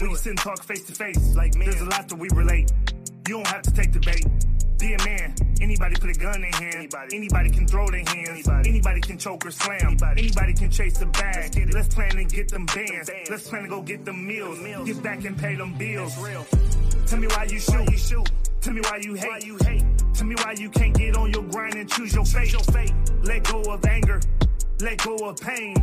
and talk face to face. Like me, there's a lot that we relate. You don't have to take the bait. Be a man. Anybody put a gun in hand. Anybody, anybody can throw their hands. Anybody, anybody can choke or slam. Anybody, anybody can chase the bag. Let's, Let's plan and get them bands. bands. Let's plan to go get them meals. meals. Get back and pay them bills. Tell me why you shoot. Why you shoot. Tell me why you hate. Why you hate. Tell me why you can't get on your grind and choose your fate. Your fate. Let go of anger. Let go of pain.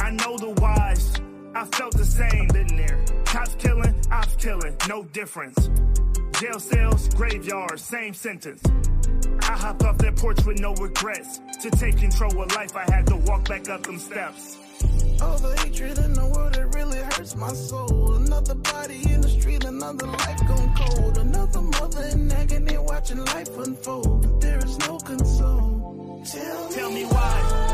I know the whys. I felt the same. Been there. Cops killing, ops killing, no difference. Jail cells, graveyards, same sentence. I hopped off that porch with no regrets. To take control of life, I had to walk back up them steps. All the hatred in the world, it really hurts my soul. Another body in the street, another life gone cold. Another mother in agony watching life unfold. But there is no console. Tell, Tell me why.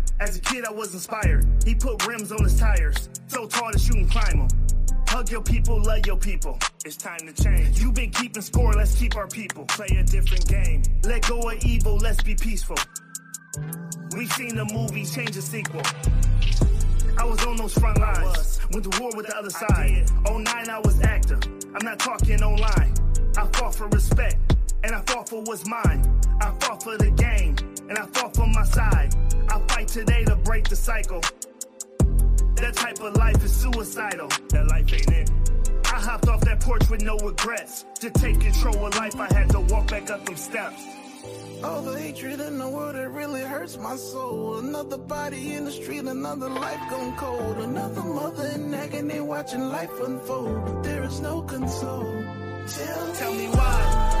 As a kid, I was inspired. He put rims on his tires, so tall that you can climb them. Hug your people, love your people. It's time to change. You've been keeping score, let's keep our people. Play a different game. Let go of evil, let's be peaceful. We seen the movie, change the sequel. I was on those front lines. Went to war with the other side. Oh nine, I was active. I'm not talking online. I fought for respect, and I fought for what's mine. I fought for the game, and I fought for my side. I fight today to break the cycle. That type of life is suicidal. That life ain't it. I hopped off that porch with no regrets. To take control of life, I had to walk back up them steps. All the hatred in the world, it really hurts my soul. Another body in the street, another life gone cold. Another mother in agony watching life unfold. But there is no console. Tell, Tell me why?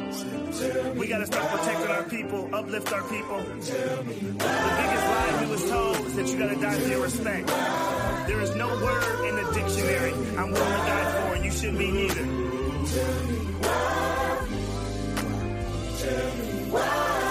We gotta start protecting our people, uplift our people. The biggest lie we was told is that you gotta die for your respect. There is no word in the dictionary I'm willing to die for, and you shouldn't be neither. Wake up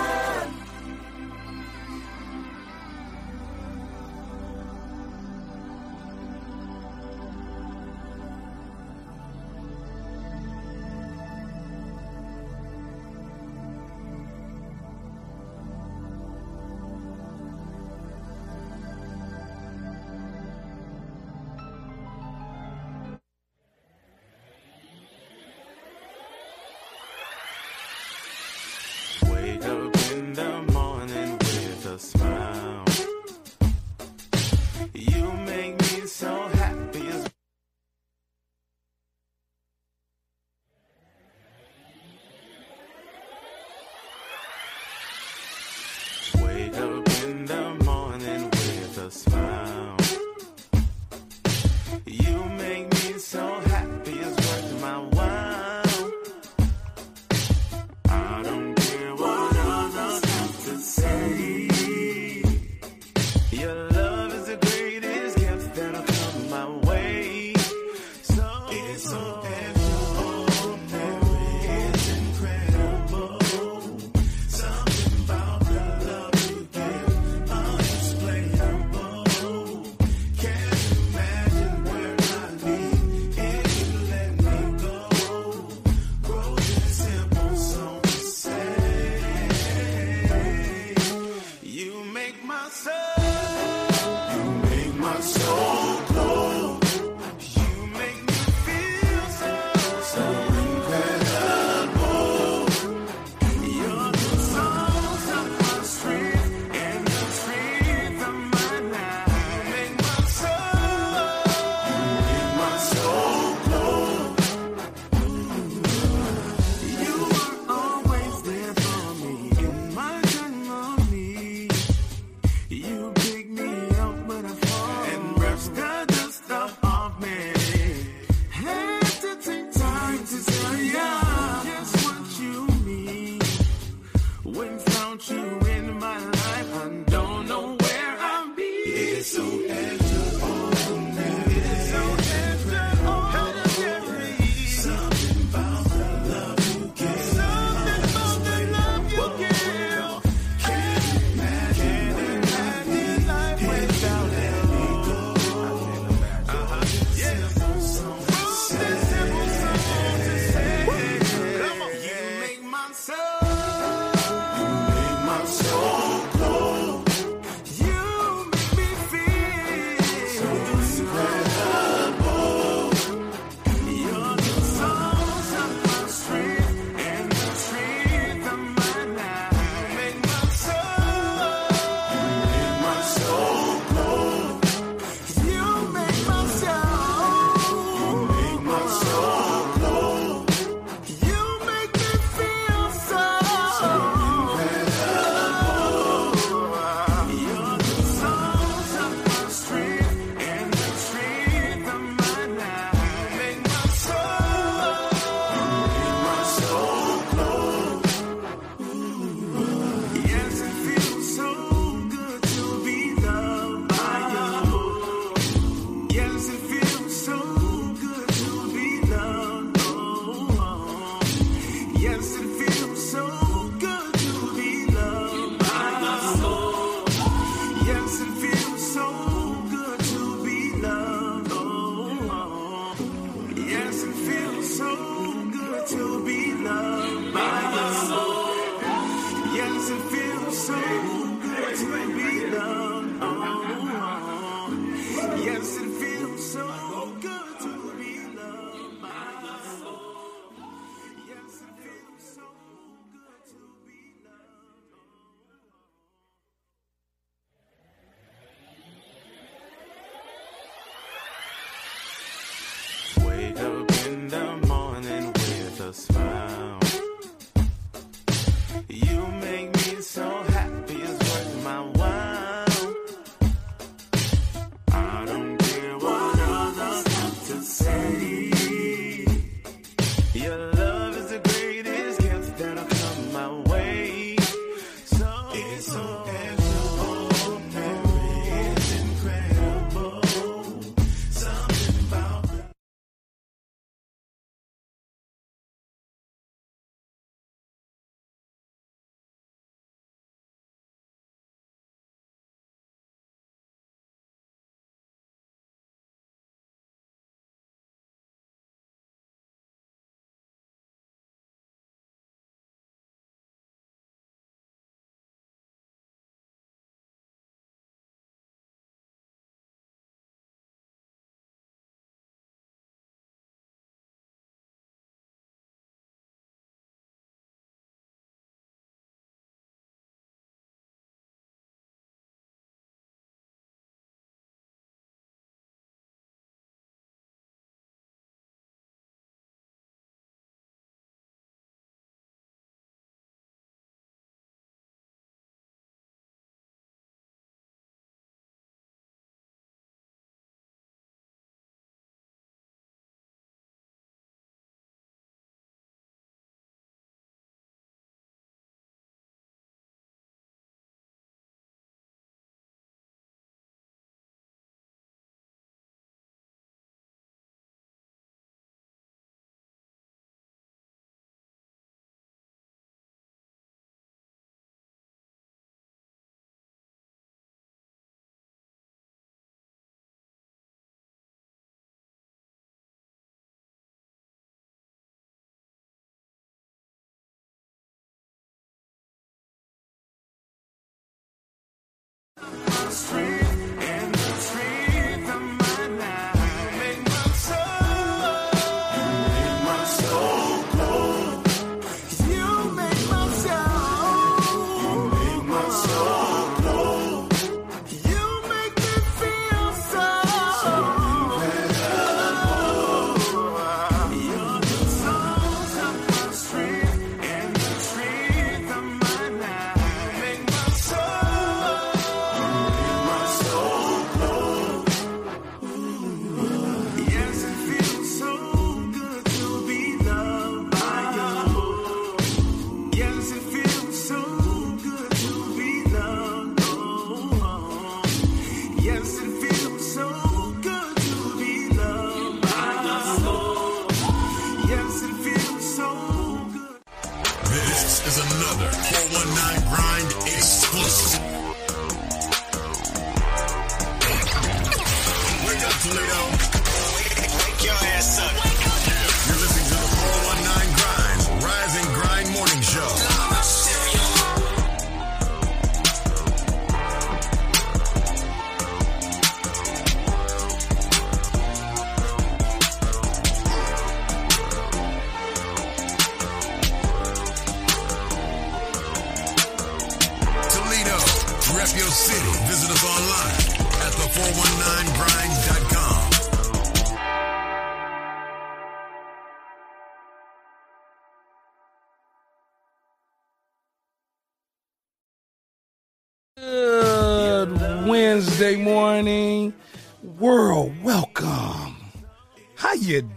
Strength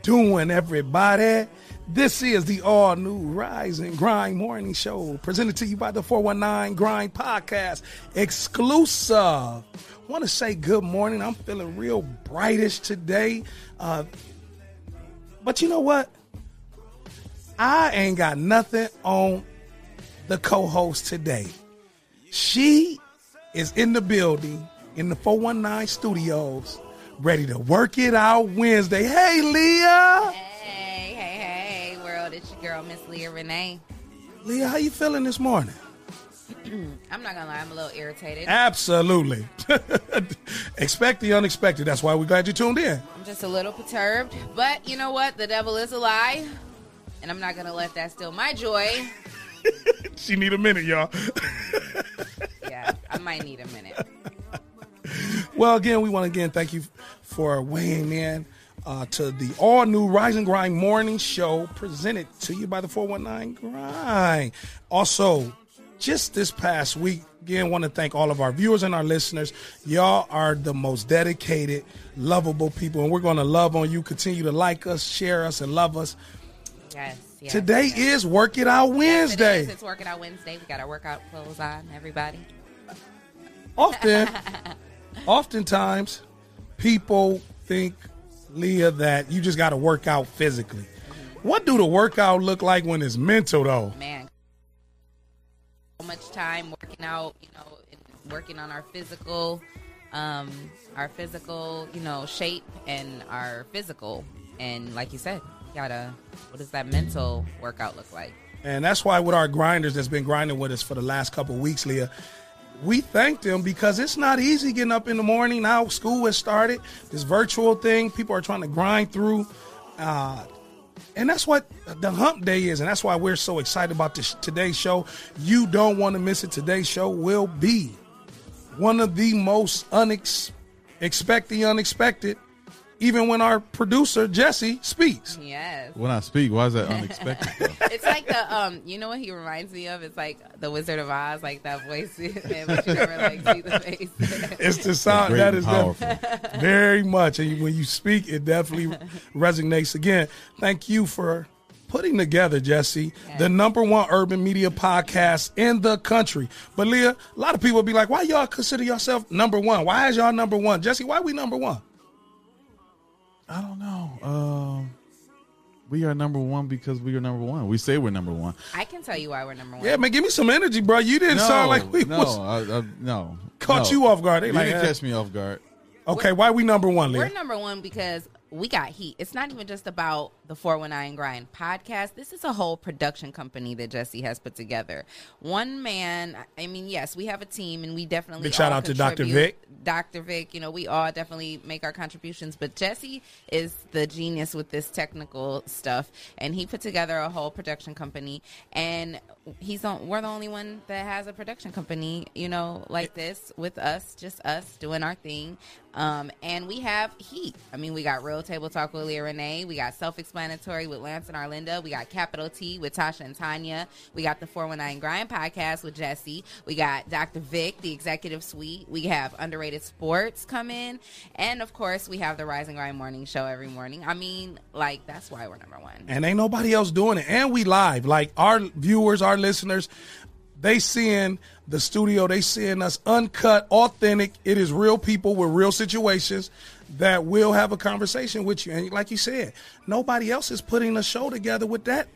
doing, everybody? This is the all new Rise and Grind Morning Show, presented to you by the 419 Grind Podcast, exclusive. Want to say good morning. I'm feeling real brightish today, uh, but you know what? I ain't got nothing on the co-host today. She is in the building in the 419 studios, ready to work it out Wednesday. Hey, Leah. Hey, hey, hey, world! It's your girl, Miss Leah Renee. Leah, how you feeling this morning? I'm not gonna lie, I'm a little irritated. Absolutely. Expect the unexpected. That's why we're glad you tuned in. I'm just a little perturbed, but you know what? The devil is a lie, and I'm not gonna let that steal my joy. She need a minute, y'all. Yeah, I might need a minute. Well, again, we want to again thank you for weighing in uh, to the all new Rise and Grind morning show presented to you by the 419 Grind. Also, just this past week, again, want to thank all of our viewers and our listeners. Y'all are the most dedicated, lovable people, and we're going to love on you. Continue to like us, share us, and love us. Yes. yes Today yes. is Work It Out Yes, it Wednesday. is. It's working out Wednesday. We got our workout clothes on, everybody. often, oftentimes, people think, Leah, that you just got to work out physically. What do the workout look like when it's mental, though? Man, so much time working out, you know, working on our physical, um, our physical, you know, shape and our physical. And like you said, you gotta, what does that mental workout look like? And that's why with our grinders that's been grinding with us for the last couple of weeks, Leah, we thank them because it's not easy getting up in the morning. Now school has started, this virtual thing, people are trying to grind through. Uh, and that's what the hump day is. And that's why we're so excited about this today's show. You don't want to miss it. Today's show will be one of the most unex- expect the unexpected, even when our producer Jesse speaks. Yes. When I speak, why is that unexpected? It's like the um, you know what he reminds me of? It's like the Wizard of Oz, like that voice, man, but you never like see the face. It's the sound Great that powerful. def- very much, and when you speak, it definitely resonates. Again, thank you for putting together, Jesse, Yes. the number one urban media podcast in the country. But Leah, a lot of people be like, "Why y'all consider yourself number one? Why is y'all number one?" Jesse, why we number one? I don't know. Um, we are number one because we are number one. We say we're number one. I can tell you why we're number one. Yeah, man, give me some energy, bro. You didn't no, sound like we no, was I, I, no. caught no. you off guard. They You like, didn't eh. catch me off guard. okay, why we number one, We're Leah? number one because we got heat. It's not even just about the 419 Grind podcast. This is a whole production company that Jesse has put together. One man, I mean, yes, we have a team and we definitely Big shout out to Dr. Vic. Dr. Vic, you know, we all definitely make our contributions, but Jesse is the genius with this technical stuff, and he put together a whole production company. And he's the, we're the only one that has a production company, you know, like this with us, just us doing our thing. Um, and we have heat. I mean, we got Real Table Talk with Leah Renee. We got Self Explanatory with Lance and Arlinda. We got Capital T with Tasha and Tanya. We got the 419 Grind podcast with Jesse. We got Dr. Vic, the executive suite. We have Underrated Sports come in. And of course, we have the Rise and Grind morning show every morning. I mean, like, that's why we're number one. and ain't nobody else doing it. And we live. Like our viewers, our listeners, they seeing the studio, they seeing us uncut, authentic. It is real people with real situations that will have a conversation with you. And like you said, nobody else is putting a show together with that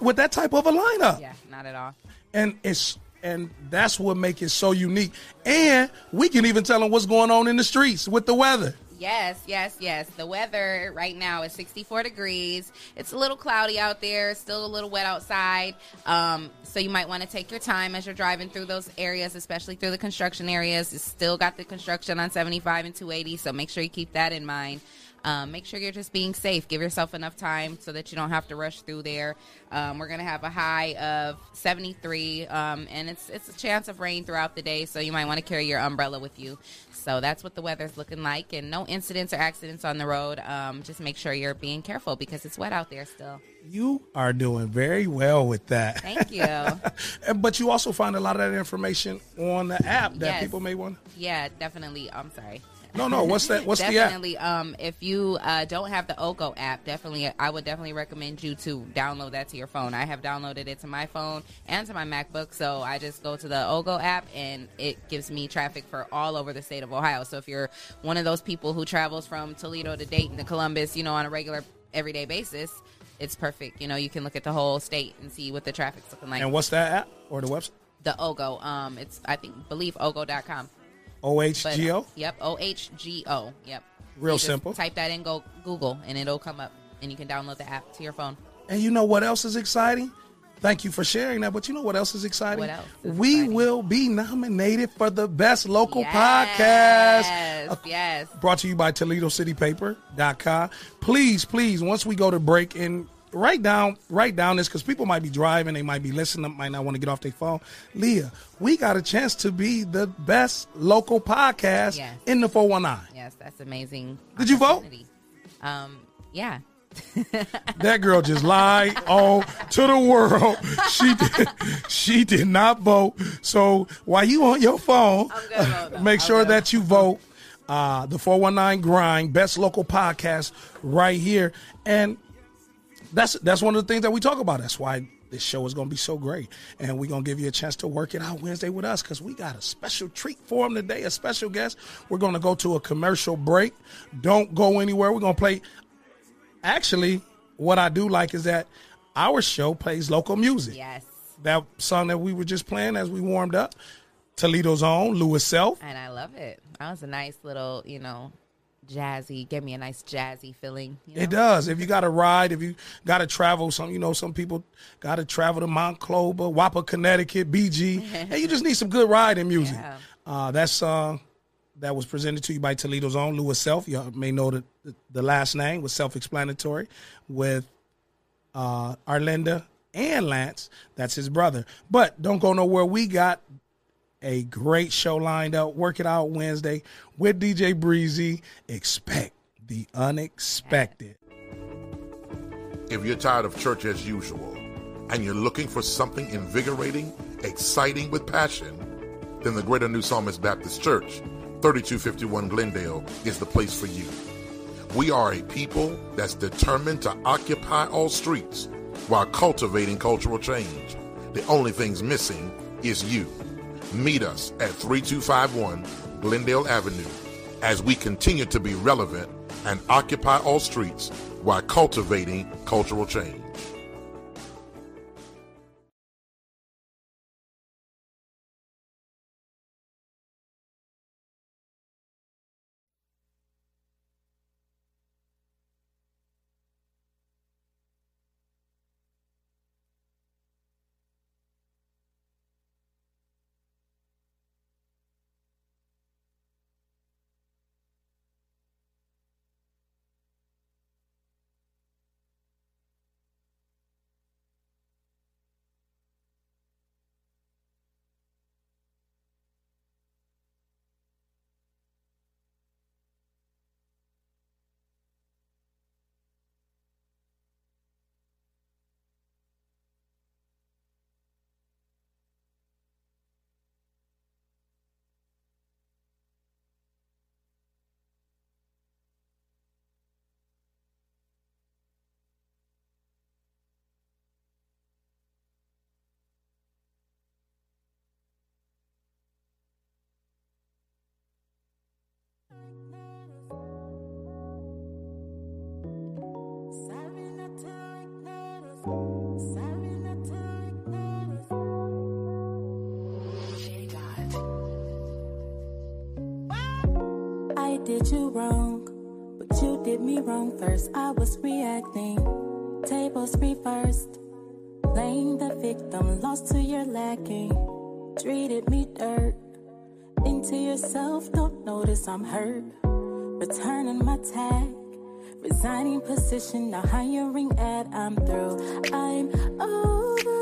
with that type of a lineup. Yeah, not at all. And it's and that's what makes it so unique. And we can even tell them what's going on in the streets with the weather. Yes, yes, yes. The weather right now is 64 degrees. It's a little cloudy out there, still a little wet outside. Um, so you might want to take your time as you're driving through those areas, especially through the construction areas. It's still got the construction on 75 and 280, so make sure you keep that in mind. Um, make sure you're just being safe. Give yourself enough time so that you don't have to rush through there. Um, we're gonna have a high of 73, um, and it's it's a chance of rain throughout the day, so you might want to carry your umbrella with you. So that's what the weather's looking like, and no incidents or accidents on the road. Um, just make sure you're being careful because it's wet out there still. You are doing very well with that. Thank you. But you also find a lot of that information on the app that Yes. people may want. yeah, definitely. I'm sorry. No, no. What's that? What's the app? definitely. Um, if you uh, don't have the OHGO app, definitely, I would definitely recommend you to download that to your phone. I have downloaded it to my phone and to my MacBook, so I just go to the OHGO app and it gives me traffic for all over the state of Ohio. So if you're one of those people who travels from Toledo to Dayton to Columbus, you know, on a regular everyday basis. It's perfect. You know, you can look at the whole state and see what the traffic's looking like. And what's that app or the website? the OHGO, um, it's I think believe OHGO.com. But, OHGO. Yep, O H G O. Yep. Real simple. Type that in, go Google, and it'll come up, and you can download the app to your phone. And you know what else is exciting? Thank you for sharing that. But you know what else is exciting? What else is we exciting? will be nominated for the best local yes, podcast. Uh, yes. Brought to you by ToledoCityPaper.com. Please, please, once we go to break and write down, write down this because people might be driving, they might be listening, might not want to get off their phone. Leah, we got a chance to be the best local podcast Yes. in the 419. Yes, that's amazing. Did you vote? Um, yeah. That girl just lied on to the world. She did, she did not vote. So while you on your phone, vote, make sure that you vote. Uh, the 419 Grind, best local podcast right here. And that's that's one of the things that we talk about. That's why this show is going to be so great. And we're going to give you a chance to work it out Wednesday with us because we got a special treat for them today, a special guest. We're going to go to a commercial break. Don't go anywhere. We're going to play. Actually, what I do like is that our show plays local music. Yes. That song that we were just playing as we warmed up, Toledo's own, Louis Self. And I love it. That was a nice little, you know, jazzy. give me a nice jazzy feeling. You know? It does. If you got to ride, if you got to travel, some you know, some people got to travel to Monclova, Wappa, Connecticut, BG, and you just need some good riding music. Yeah. Uh, that song that was presented to you by Toledo's own Louis Self. You may know the, the, the last name was self-explanatory with uh, Arlinda and Lance. That's his brother. But don't go nowhere. We got a great show lined up. Work it out Wednesday with DJ Breezy. Expect the unexpected. If you're tired of church as usual and you're looking for something invigorating, exciting with passion, then the Greater New Psalmist Baptist Church, 3251 Glendale, is the place for you. We are a people that's determined to occupy all streets while cultivating cultural change. The only things missing is you. Meet us at 3251 Glendale Avenue as we continue to be relevant and occupy all streets while cultivating cultural change. First. I was reacting, tables reversed. Playing the victim, lost to your lacking. Treated me dirt. Into yourself, don't notice I'm hurt. Returning my tag. Resigning position, now hiring ad, I'm through. I'm over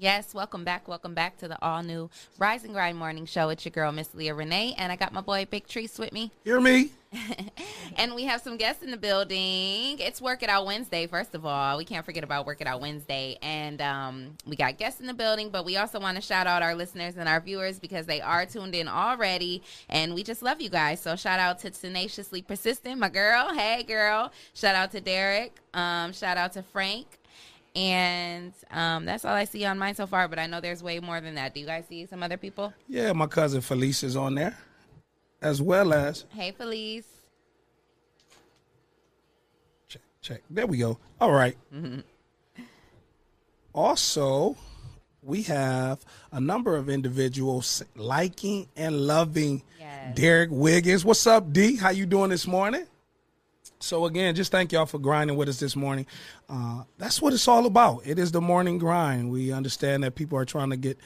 Yes, welcome back. Welcome back to the all new Rise and Grind Morning Show. It's your girl, Miss Leah Renee, and I got my boy Big Trees with me. Hear me? and we have some guests in the building. It's Work It Out Wednesday, first of all. We can't forget about Work It Out Wednesday. And um, we got guests in the building, but we also want to shout out our listeners and our viewers because they are tuned in already. And we just love you guys. So shout out to Tenaciously Persistent, my girl. Hey, girl. Shout out to Derek. Um, shout out to Frank. And um, that's all I see on mine so far, but I know there's way more than that. Do you guys see some other people? Yeah, my cousin Felice is on there, as well as Hey, Felice. check, check. There we go. All right. Also, we have a number of individuals liking and loving Yes. Derek Wiggins. What's up, D? How you doing this morning? So again, just thank y'all for grinding with us this morning. Uh, that's what it's all about. It is the morning grind. We understand that people are trying to get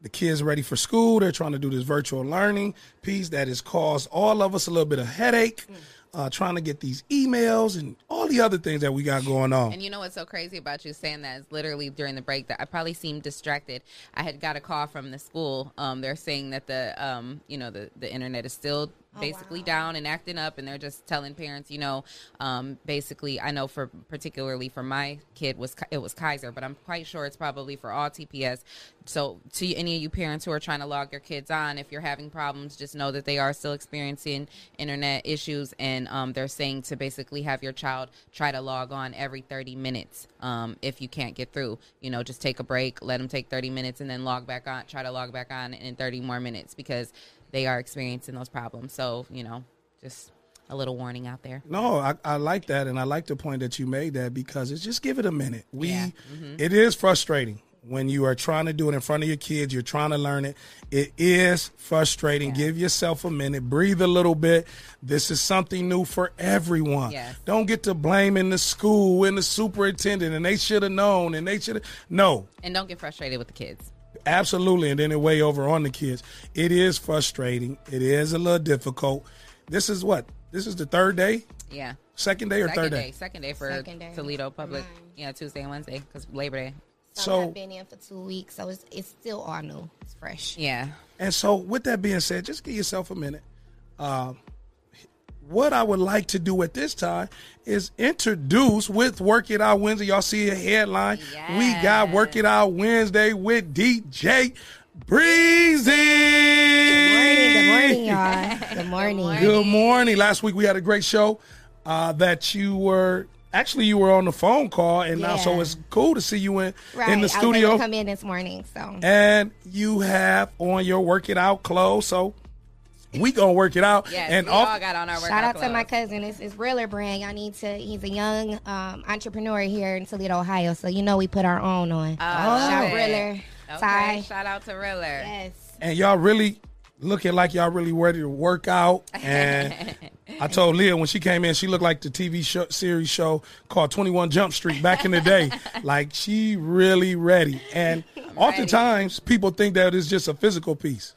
the kids ready for school. They're trying to do this virtual learning piece that has caused all of us a little bit of headache. Uh, trying to get these emails and all the other things that we got going on. And you know what's so crazy about you saying that is literally during the break that I probably seemed distracted. I had got a call from the school. Um, they're saying that the um, you know the the internet is still basically down and acting up, and they're just telling parents, you know, um, basically. I know for particularly for my kid was it was Kaiser, but I'm quite sure it's probably for all TPS. So to any of you parents who are trying to log your kids on, if you're having problems, just know that they are still experiencing internet issues, and um, they're saying to basically have your child try to log on every 30 minutes. Um, if you can't get through, you know, just take a break, let them take 30 minutes, and then log back on. Try to log back on in 30 more minutes because they are experiencing those problems. So you know, just a little warning out there. No, I, I like that, and I like the point that you made that because it's just give it a minute. We, Yeah. Mm-hmm. Mm-hmm. it is frustrating when you are trying to do it in front of your kids. You're trying to learn it. It is frustrating. Give yourself a minute, breathe a little bit. This is something new for everyone. Yes. Don't get to blaming the school and the superintendent, and they should have known, and they should have. No, And don't get frustrated with the kids. Absolutely, and then it weigh over on the kids. It is frustrating. It is a little difficult. This is what? This is the third day, Yeah. second day or Second third day. day. Second day for Second day. Toledo Public. Mine. Yeah, Tuesday and Wednesday because Labor Day. So, So- I've been in for two weeks, so it's it's still all new. It's fresh. Yeah. And so, with that being said, just give yourself a minute. Um, what I would like to do at this time is introduce with Work It Out Wednesday. Y'all see a headline. We got Work It Out Wednesday with DJ Breezy. Good morning, good morning, y'all. Good morning. Good morning. Last week we had a great show uh, that you were actually you were on the phone call, and now so it's cool to see you in Right, in the I was studio. come in this morning, so and you have on your work it out clothes. So we gonna work it out. Yes, and we off- all got on our workout shout out to my cousin. It's, it's Realer Brand. Y'all need to. He's a young um, entrepreneur here in Toledo, Ohio. So you know we put our own on. Oh, I shout it. Realer. Okay, Ty. shout out to Riller. Yes. and y'all really looking like y'all really ready to work out. And I told Leah when she came in, she looked like the TV show, series show called Twenty One Jump Street back in the day. like she really ready. And oftentimes people think that it's just a physical piece.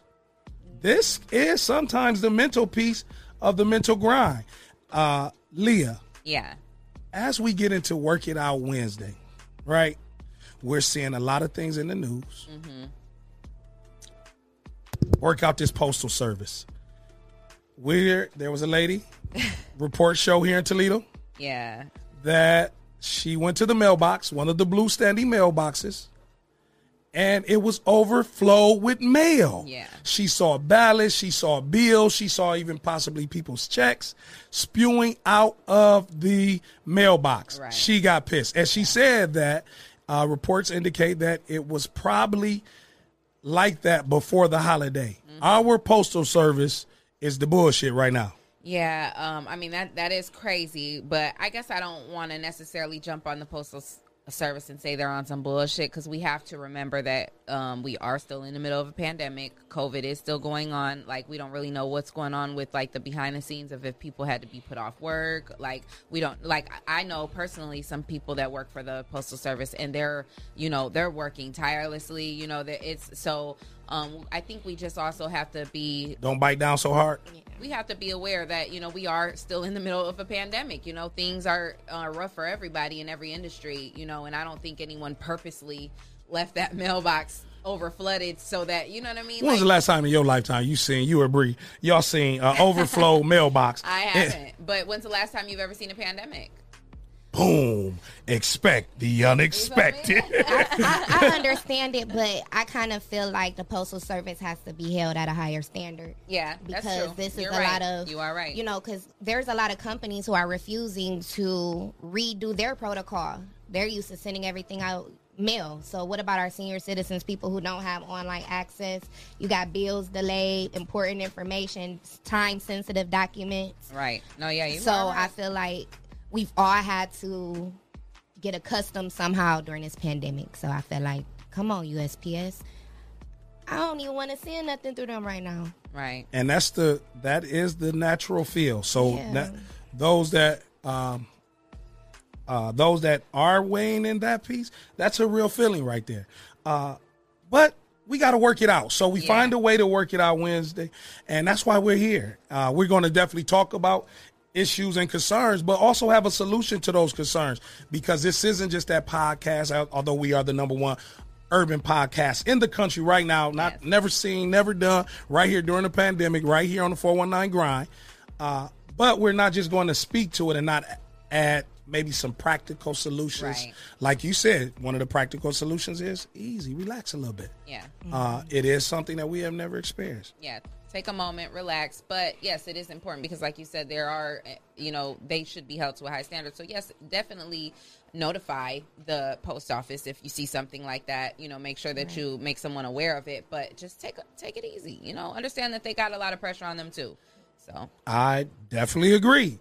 This is sometimes the mental piece of the mental grind. Uh, Leah, Yeah. as we get into Work It Out Wednesday, right? We're seeing a lot of things in the news. Work out this postal service. Where there was a lady, report show here in Toledo, Yeah. that she went to the mailbox, one of the blue standing mailboxes, and it was overflow with mail. Yeah. She saw ballots, she saw bills, she saw even possibly people's checks spewing out of the mailbox. Right. She got pissed. And she said that uh, reports indicate that it was probably like that before the holiday. Mm-hmm. Our postal service is the bullshit right now. Yeah, um, I mean that that is crazy, but I guess I don't want to necessarily jump on the postal s- service and say they're on some bullshit because we have to remember that um, we are still in the middle of a pandemic. COVID is still going on. Like we don't really know what's going on with like the behind the scenes of if people had to be put off work. Like we don't like I know personally some people that work for the postal service and they're you know they're working tirelessly. You know that it's so. Um, I think we just also have to be Don't bite down so hard. we have to be aware that you know we are still in the middle of a pandemic. You know things are uh, rough for everybody in every industry you know and i don't think anyone purposely left that mailbox over flooded so that you know what i mean? When was the last time in your lifetime you seen you or Bree y'all seen uh, overflow mailbox? i haven't. But when's the last time you've ever seen a pandemic Boom! Expect the unexpected. I, I understand it, but I kind of feel like the postal service has to be held at a higher standard. yeah that's because true. this is You're a right. lot of you are right You know, because there's a lot of companies who are refusing to redo their protocol. They're used to sending everything out mail. So what about our senior citizens, people who don't have online access? You got bills delayed, important information, time sensitive documents. right no yeah you so are I feel like we've all had to get accustomed somehow during this pandemic. So I feel like Come on, USPS. I don't even want to send nothing through them right now. Right. and that's the that is the natural feel. So Yeah. that those that um uh those that are weighing in that piece, that's a real feeling right there. Uh but we got to work it out. So we Yeah. find a way to work it out Wednesday, and that's why we're here. Uh, we're going to definitely talk about issues and concerns, but also have a solution to those concerns because this isn't just that podcast. Although we are the number one urban podcast in the country right now, not Yes. never seen, never done, right here during the pandemic, right here on the four one nine grind. Uh, but we're not just going to speak to it and not add maybe some practical solutions. Right. Like you said, one of the practical solutions is easy, relax a little bit. Yeah. Uh, it is something that we have never experienced. yeah take a moment relax. But yes it is important because like you said there are you know they should be held to a high standard. So yes definitely notify the post office if you see something like that. You know make sure that you make someone aware of it. But just take take it easy. You know understand that they got a lot of pressure on them too. So. I definitely agree.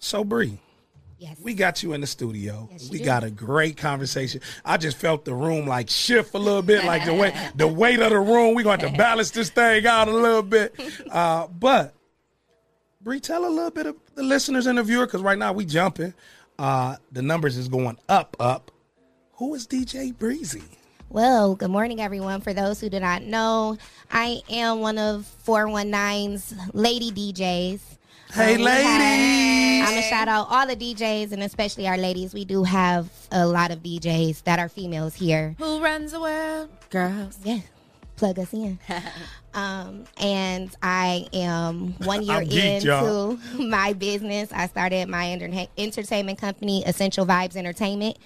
So, Bree, Yes. we got you in the studio. Yes, we do. got a great conversation. I just felt the room like shift a little bit, like the way the weight of the room. We're going to balance this thing out a little bit. Uh, but Bree, tell a little bit of the listeners and the viewer, because right now we jumping. Uh, the numbers is going up, up. Who is DJ Breezy? Well, good morning, everyone. For those who do not know, I am one of 419's lady DJs. Hey, we have- ladies. I'm gonna shout out all the DJs and especially our ladies. We do have a lot of DJs that are females here. who runs the world girls Yeah, plug us in. um, and I am one year I'm y'all. into my business. I started my enter- entertainment company, Essential Vibes Entertainment,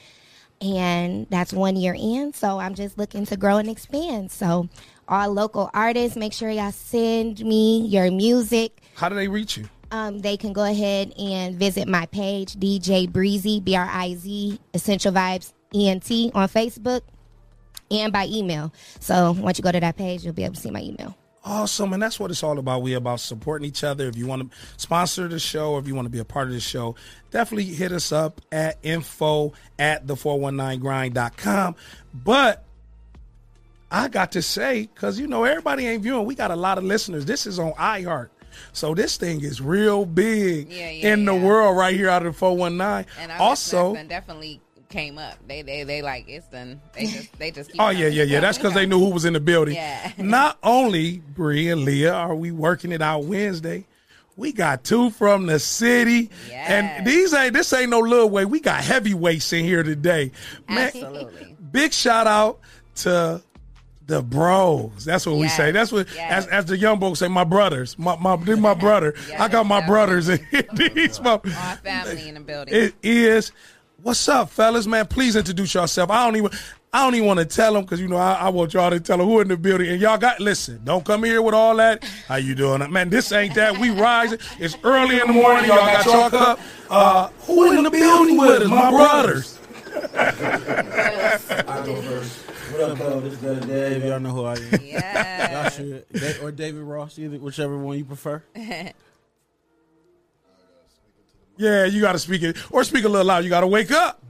and that's one year in. So I'm just looking to grow and expand. So all local artists, make sure y'all send me your music. How do they reach you? Um, they can go ahead and visit my page, DJ Breezy, B R I Z, Essential Vibes ENT on Facebook and by email. So once you go to that page, you'll be able to see my email. Awesome, and that's what it's all about. We about supporting each other. If you want to sponsor the show, or if you want to be a part of the show, definitely hit us up at info at the 419grind.com. But I got to say, because you know, everybody ain't viewing, we got a lot of listeners. This is on iHeart. So this thing is real big Yeah, yeah, in the yeah. world right here out of the 419. and our also, definitely came up they they they like it's done they just they just keep Oh yeah, yeah, yeah. That's because they knew who was in the building. Yeah. Not only Bree and Leah are we working it out Wednesday, we got two from the city, Yes. and these ain't this ain't no little way. We got heavyweights in here today. Man, absolutely big shout out to the bros. That's what we say. That's what yes. as, as the young folks say. My brothers, my my, they're my brother. I got my Yes, brothers in here. These my, All family in the building. it is. What's up, fellas? Man, please introduce yourself. I don't even. I don't even want to tell them because you know I, I want y'all to tell them who in the building. And y'all got listen. Don't come here with all that. How you doing, man? This ain't that. We rising. It's early in the morning. Y'all got your cup. Uh, who in the building with us? My brothers. What up, bro? This is Dave. Y'all know who I am. Y'all yeah. should. Da- Or David Ross, either whichever one you prefer. Yeah, you got to speak it or speak a little loud. You got to wake up.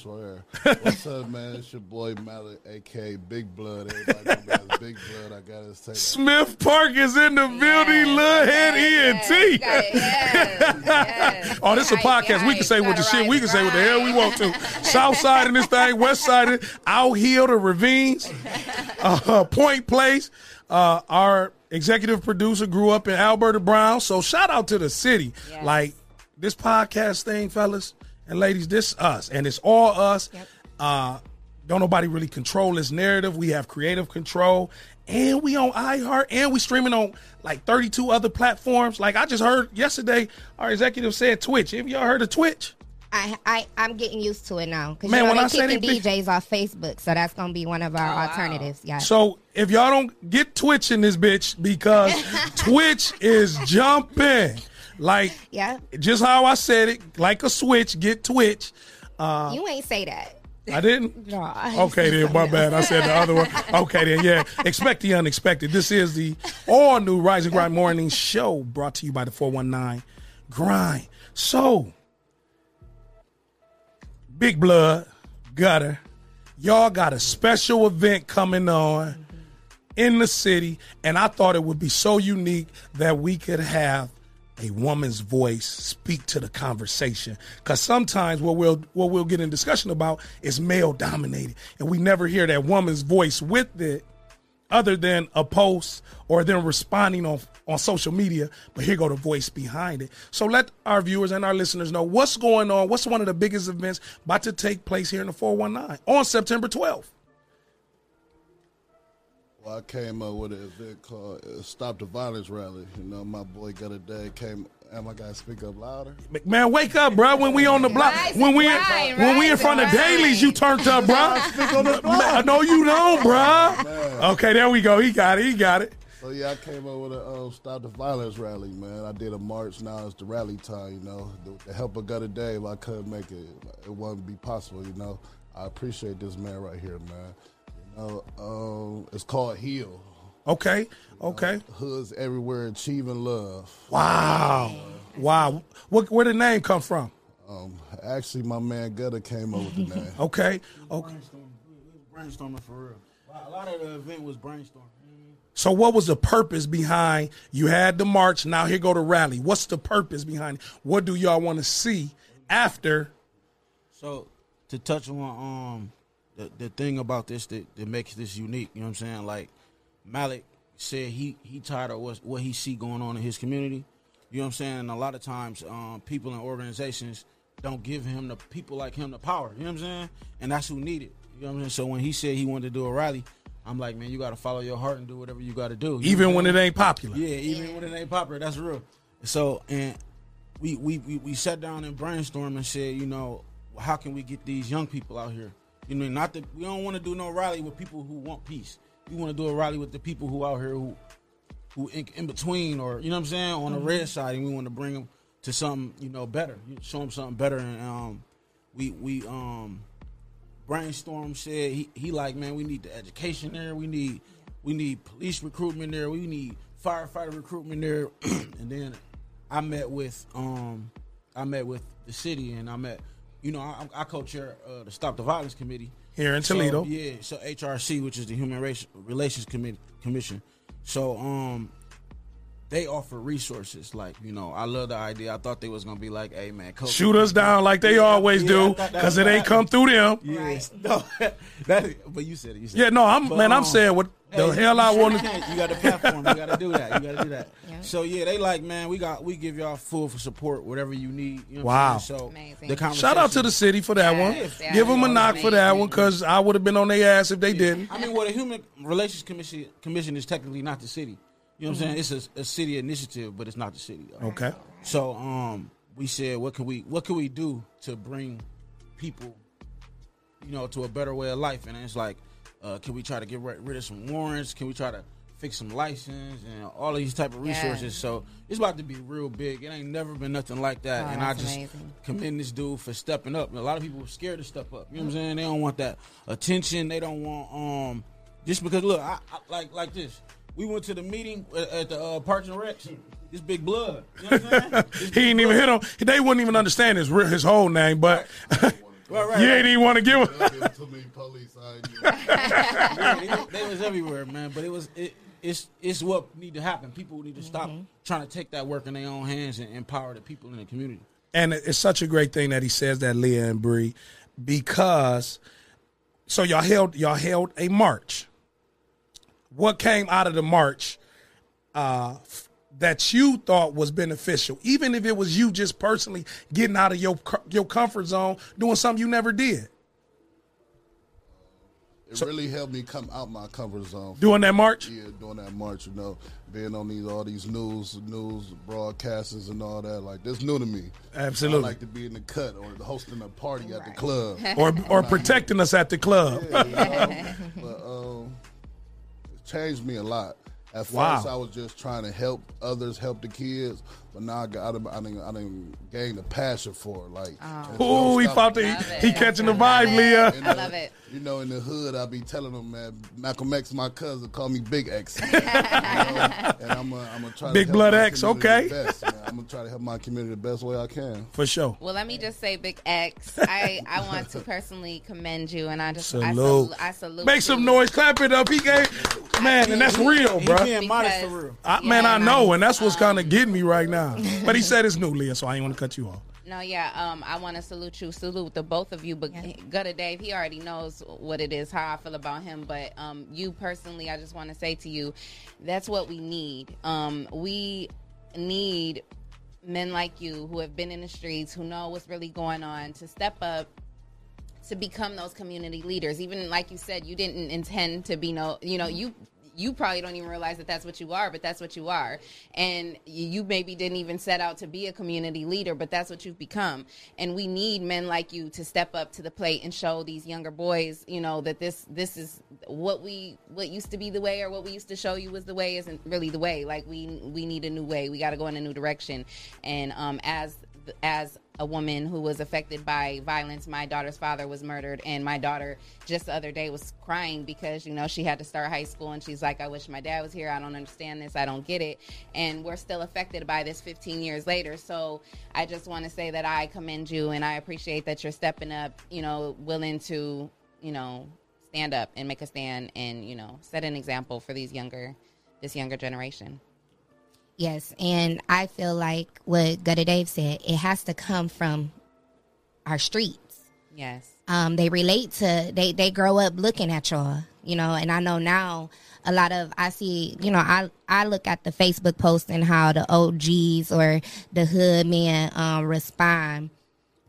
I swear. What's up, man? It's your boy Malik, aka Big Blood. Everybody know Big Blood. I gotta say that. Smith Park is in the building. Lil Head Yes, ENT. you. Yes, yes. Oh, this is a podcast. We can say what the Gotta shit. We ride can say what the hell we want to. South side in this thing, west side, in- out hill to ravines, uh, Point Place. Uh, our executive producer grew up in Alberta Brown, so shout out to the city. Yes. Like this podcast thing, fellas and ladies, this us, and it's all us. Yep. Uh, don't nobody really control this narrative. We have creative control, and we on iHeart, and we streaming on like 32 other platforms. Like I just heard yesterday, our executive said Twitch. Have y'all heard of Twitch? I, I I'm getting used to it now because Man, you know when they I say kicking they DJs off Facebook, so that's gonna be one of our Oh, wow. alternatives. Yeah. So if y'all don't get Twitch in this bitch, because Twitch is jumping. Like yeah. just how I said it, like a switch, get Twitch. Uh, You ain't say that. I didn't. No. Okay, then my bad. I said the other one. Okay, then yeah. Expect the unexpected. This is the all new Rise and Grind Morning Show brought to you by the 419 Grind. So, Big Blood, Gutter, y'all got a special event coming on in the city, and I thought it would be so unique that we could have a woman's voice speak to the conversation. Because sometimes what we'll what we'll get in discussion about is male dominated, and we never hear that woman's voice with it, other than a post or them responding on on social media. But here go the voice behind it. So let our viewers and our listeners know what's going on. What's one of the biggest events about to take place here in the 419 on September 12th. Well, I came up with an event called uh, Stop the Violence Rally. You know, my boy got a day came. Am I gotta speak up louder? Man, wake up, bro. When we on the block, Rise when we grind, when we in front of and dailies, you turned up, bro. Speak on the block. No, you don't, bro. Okay, there we go. He got it. He got it. So yeah, I came up with a um, Stop the Violence rally, man. I did a march. Now it's the rally time. You know, the, the help of Gutter Dave, I couldn't make it. It wouldn't be possible. You know, I appreciate this man right here, man. You know, um, it's called Heal. Okay, okay. Hoods everywhere achieving love. Wow, wow. What, where the name come from? Um, actually, my man Gutter came up with the name. Okay, okay. Brainstorming for real. A lot of the event was brainstorming. So what was the purpose behind you had the march, now here go the rally. What's the purpose behind it? What do y'all want to see after So to touch on um the, the thing about this that, that makes this unique, you know what I'm saying? Like Malik said he he tired of what what he see going on in his community. You know what I'm saying? And a lot of times um people and organizations don't give him the people like him the power. You know what I'm saying? And that's who need it. You know what I'm saying? So when he said he wanted to do a rally, I'm like, man, you got to follow your heart and do whatever you got to do. You even when it ain't popular? Yeah, even when it ain't popular, that's real. So and we we we, we sat down and brainstormed and said, you know, how can we get these young people out here? You know, not that we don't want to do no rally with people who want peace. We want to do a rally with the people who out here who who in, in between or you know what I'm saying on the red side, and we want to bring them to something you know better, show them something better. And um, we we um brainstorm said he, he like man we need the education there. We need we need police recruitment there. We need firefighter recruitment there. And then i met with um i met with the city and i met you know i, I co-chair uh, the stop the violence committee Here in So, Toledo. yeah so hrc which is the human Race- relations Commi- commission so um they offer resources like you know i love the idea i thought they was gonna be like hey man coach shoot us down like they always Yeah, do because it ain't come through them? Yes. No. that, but you said it. You said Yeah, no, I'm But, man. I'm um, saying what the hey, hell I sure want to. You got the platform. You got to do that. You got to do that. So yeah, they like man. We got we give y'all full for support, whatever you need. You know Wow. saying? So the Shout out to the city for that one. Give them a knock for that one because I would have been on their ass if they didn't. I mean, well, the Human Relations Commission Commission is technically not the city. You know what I'm Mhm. saying? It's a, a city initiative, but it's not the city. though. Okay. So um, we said, what can we what can we do to bring people, you know, to a better way of life? And it's like, uh, can we try to get rid of some warrants? Can we try to fix some license and all of these type of Yeah. resources? So it's about to be real big. It ain't never been nothing like that. Oh, and I just amazing. commend this dude for stepping up. A lot of people are scared to step up. You know what I'm saying? They don't want that attention. They don't want um just because look, I, I like like this. We went to the meeting at, at the uh, Parks and Recs. This big blood. You know what I'm saying? He big didn't even blood. hit him. They wouldn't even understand his re- his whole name, but Right, right, you right. ain't even want to give him. Too many police. I they, was- everywhere, man. But it was it, it's it's what need to happen. People need to stop trying to take that work in their own hands and empower the people in the community. and it's such a great thing that he says that Leah and Bree, because so y'all held y'all held a march. What came out of the march uh, f- that you thought was beneficial, even if it was you just personally getting out of your your comfort zone, doing something you never did, It really helped me come out my comfort zone. Doing that march? Yeah, doing that march. You know, being on these all these news news broadcasters and all that. Like that's new to me. Absolutely. I like to be in the cut or hosting a party at the club or or protecting us at the club. Yeah, you know? but um, it changed me a lot. At first, Wow. I was just trying to help others, help the kids. But now I got, I done, I done, I done gained a passion for it. Like, oh. if you Ooh, he stop- fought the, he, he catching the vibe, Leah. I love it. You know, in the hood, I be telling them, man, Malcolm X, my cousin, call me Big X. You know? And I'm gonna I'm try to Big help Blood my X, community okay. the best. I'm gonna try to help my community the best way I can. For sure. Well, let me just say, Big X, I, I want to personally commend you, and I just I Salute. salute, I salute Make you. some noise. Clap it up. He gave man, and that's real, He bro. being modest for real. I, man, I know, and that's what's kind of um, getting me right now. But he said it's new, Leah, so I ain't want to cut you off. No, yeah, um, I want to salute you, salute the both of you. But Gutter Dave, he already knows what it is, how I feel about him. But um, you personally, I just want to say to you, that's what we need. Um, we need men like you who have been in the streets, who know what's really going on, to step up to become those community leaders. Even like you said, you didn't intend to be no, you know, you you probably don't even realize that that's what you are, but that's what you are. And you maybe didn't even set out to be a community leader, but that's what you've become. And we need men like you to step up to the plate and show these younger boys, you know, that this this is what we what used to be the way or what we used to show you was the way isn't really the way. Like we we need a new way. We got to go in a new direction. And um as as a woman who was affected by violence. My daughter's father was murdered, and my daughter just the other day was crying because you know she had to start high school, and she's like, "I wish my dad was here. I don't understand this. I don't get it." And we're still affected by this 15 years later. So I just want to say that I commend you, and I appreciate that you're stepping up. You know, willing to you know stand up and make a stand, and you know set an example for these younger this younger generation. Yes, and I feel like what Gutter Dave said, it has to come from our streets. Yes. Um, they relate to they they grow up looking at y'all, you know, and I know now a lot of I see, you know, I I look at the Facebook post and how the OGs or the hood men um respond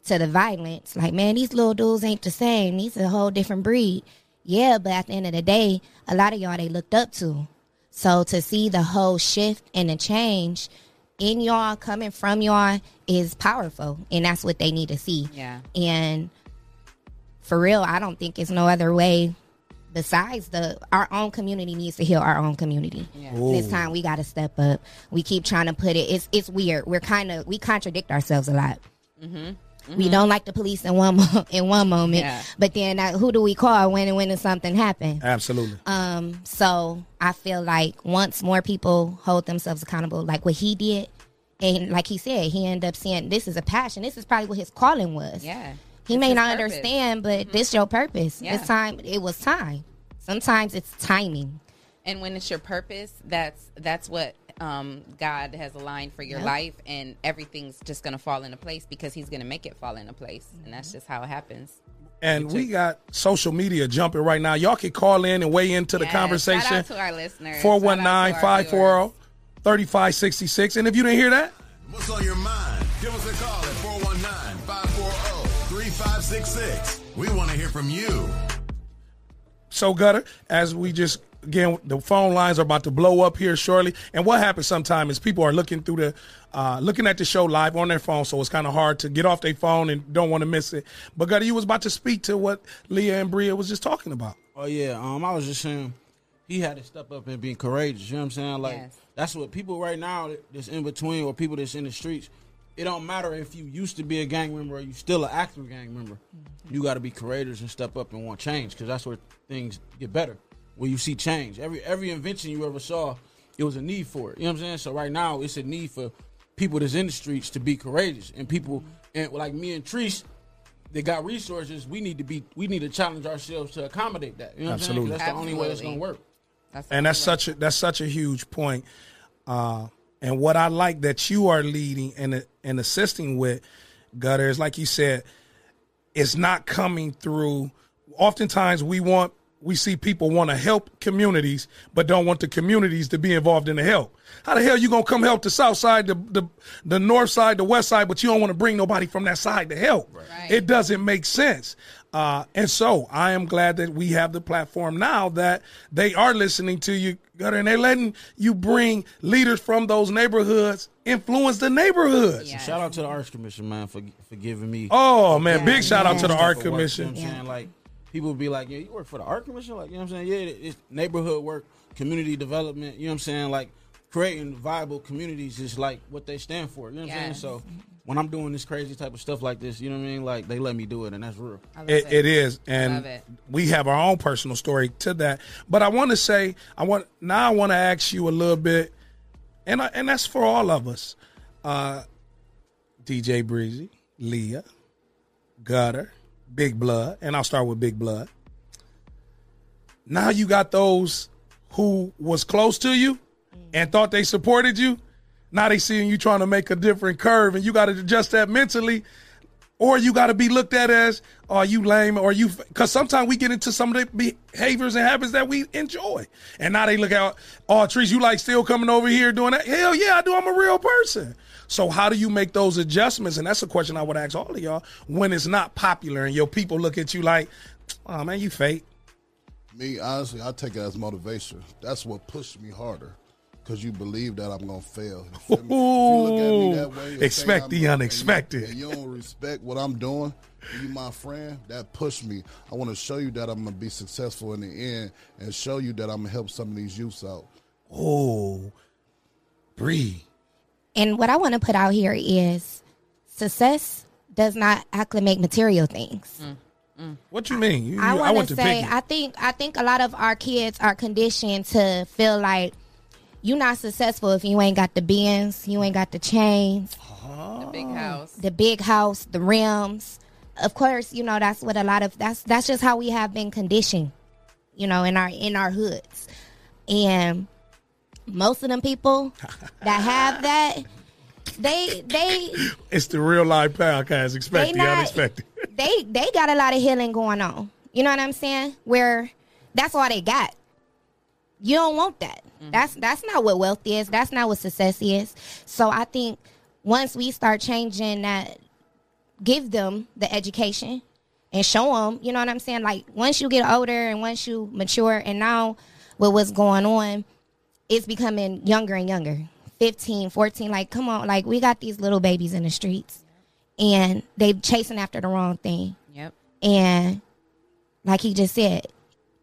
to the violence. Like, man, these little dudes ain't the same. These a whole different breed. Yeah, but at the end of the day, a lot of y'all they looked up to. So to see the whole shift and the change in y'all coming from y'all is powerful, and that's what they need to see. Yeah. And for real, I don't think it's no other way besides the our own community needs to heal our own community. Yeah. This time we got to step up. We keep trying to put it. It's it's weird. We're kind of we contradict ourselves a lot. Mm-hmm. We don't like the police in one mo- in one moment, Yeah. but then uh, who do we call when and when something happens? Absolutely. Um, so I feel like once more people hold themselves accountable, like what he did, and like he said, he ended up saying this is a passion. This is probably what his calling was. Yeah. He It's may not purpose. understand, but this your purpose. Yeah. It's time. It was time. Sometimes it's timing. And when it's your purpose, that's that's what um, God has aligned for your Yep. life, and everything's just gonna fall into place because He's gonna make it fall into place, and that's just how it happens. And we got social media jumping right now. Y'all can call in and weigh into the Yes. conversation. Shout out to our listeners. 419 540 3566. And if you didn't hear that, What's on your mind? Give us a call at 419-540-3566. We want to hear from you. so gutter, as we just again the phone lines are about to blow up here shortly. And what happens sometimes is people are looking through the uh, looking at the show live on their phone, so it's kind of hard to get off their phone and don't want to miss it. But gutter, you was about to speak to what Leah and Bria was just talking about. Oh yeah, um, I was just saying he had to step up and be courageous. You know what I'm saying? Like Yes. that's what people right now that's in between or people that's in the streets. It don't matter if you used to be a gang member or you still an active gang member. You got to be courageous and step up and want change because that's where things get better. Where you see change. Every every invention you ever saw, it was a need for it. You know what I'm saying? So right now, it's a need for people that's in the streets to be courageous and people and like me and Treese They got resources. We need to be we need to challenge ourselves to accommodate that. You know what I'm saying? 'Cause Absolutely. That's the only way it's gonna work. and that's such a that's such a huge point. Uh, and what I like that you are leading and and assisting with gutter is like you said, it's not coming through. Oftentimes, we want we see people want to help communities, but don't want the communities to be involved in the help. How the hell you gonna come help the south side, the the, the north side, the west side, but you don't want to bring nobody from that side to help? It doesn't make sense. Uh, and so I am glad that we have the platform now that they are listening to you, Gutter, and they're letting you bring leaders from those neighborhoods influence the neighborhoods. Shout out to the Arts Commission, man, for for giving me. Oh, man, big shout out to the Stuff Art for work, Commission. You know what Like people would be like, "Yeah, you work for the Art Commission?" Like, you know what I'm saying? Yeah, it's neighborhood work, community development. You know what I'm saying? Like creating viable communities is like what they stand for. You know what I'm saying? So when I'm doing this crazy type of stuff like this, you know what I mean? Like they let me do it, and that's real. It, it is, and it. we have our own personal story to that. But I want to say, I want now. I want to ask you a little bit, and I, and that's for all of us. uh, DJ Breezy, Leah, Gutter, Big Blood, and I'll start with Big Blood. Now you got those who was close to you and thought they supported you. Now they seeing you trying to make a different curve, and you got to adjust that mentally, or you got to be looked at as, "Are you lame?" Or you? Because sometimes we get into some of the behaviors and habits that we enjoy, and now they look out, "Oh, Trees, you like still coming over here doing that?" Hell yeah, I do. I'm a real person. So how do you make those adjustments? And that's a question I would ask all of y'all when it's not popular and your people look at you like, "Oh man, you fake." Me, honestly, I take it as motivation. That's what pushed me harder. Because you believe that I'm gonna fail. Me? If you look at me that way, Expect the and unexpected. you, and you don't respect what I'm doing. You my friend. That pushed me. I want to show you that I'm gonna be successful in the end, and show you that I'm gonna help some of these youths out. Oh, Bree. And what I want to put out here is success does not acclimate material things. Mm, mm. What you mean? You, I you- want to to say I think I think a lot of our kids are conditioned to feel like you're not successful if you ain't got the bins, you ain't got the chains, The big ah. house. the big house, the rims. Of course, you know that's what a lot of that's that's just how we have been conditioned, you know, in our in our hoods. And most of them people that have that they they It's the real life podcast. Expect They the not- unexpected. they they got a lot of healing going on. You know what I'm saying? Where that's all they got. You don't want that. Mm-hmm. That's that's not what wealth is. That's not what success is. So I think once we start changing that, give them the education and show them. You know what I'm saying? Like once you get older and once you mature, and now with what's going on, it's becoming younger and younger. 15, 14, like come on, like we got these little babies in the streets and they chasing after the wrong thing. Yep. And like he just said,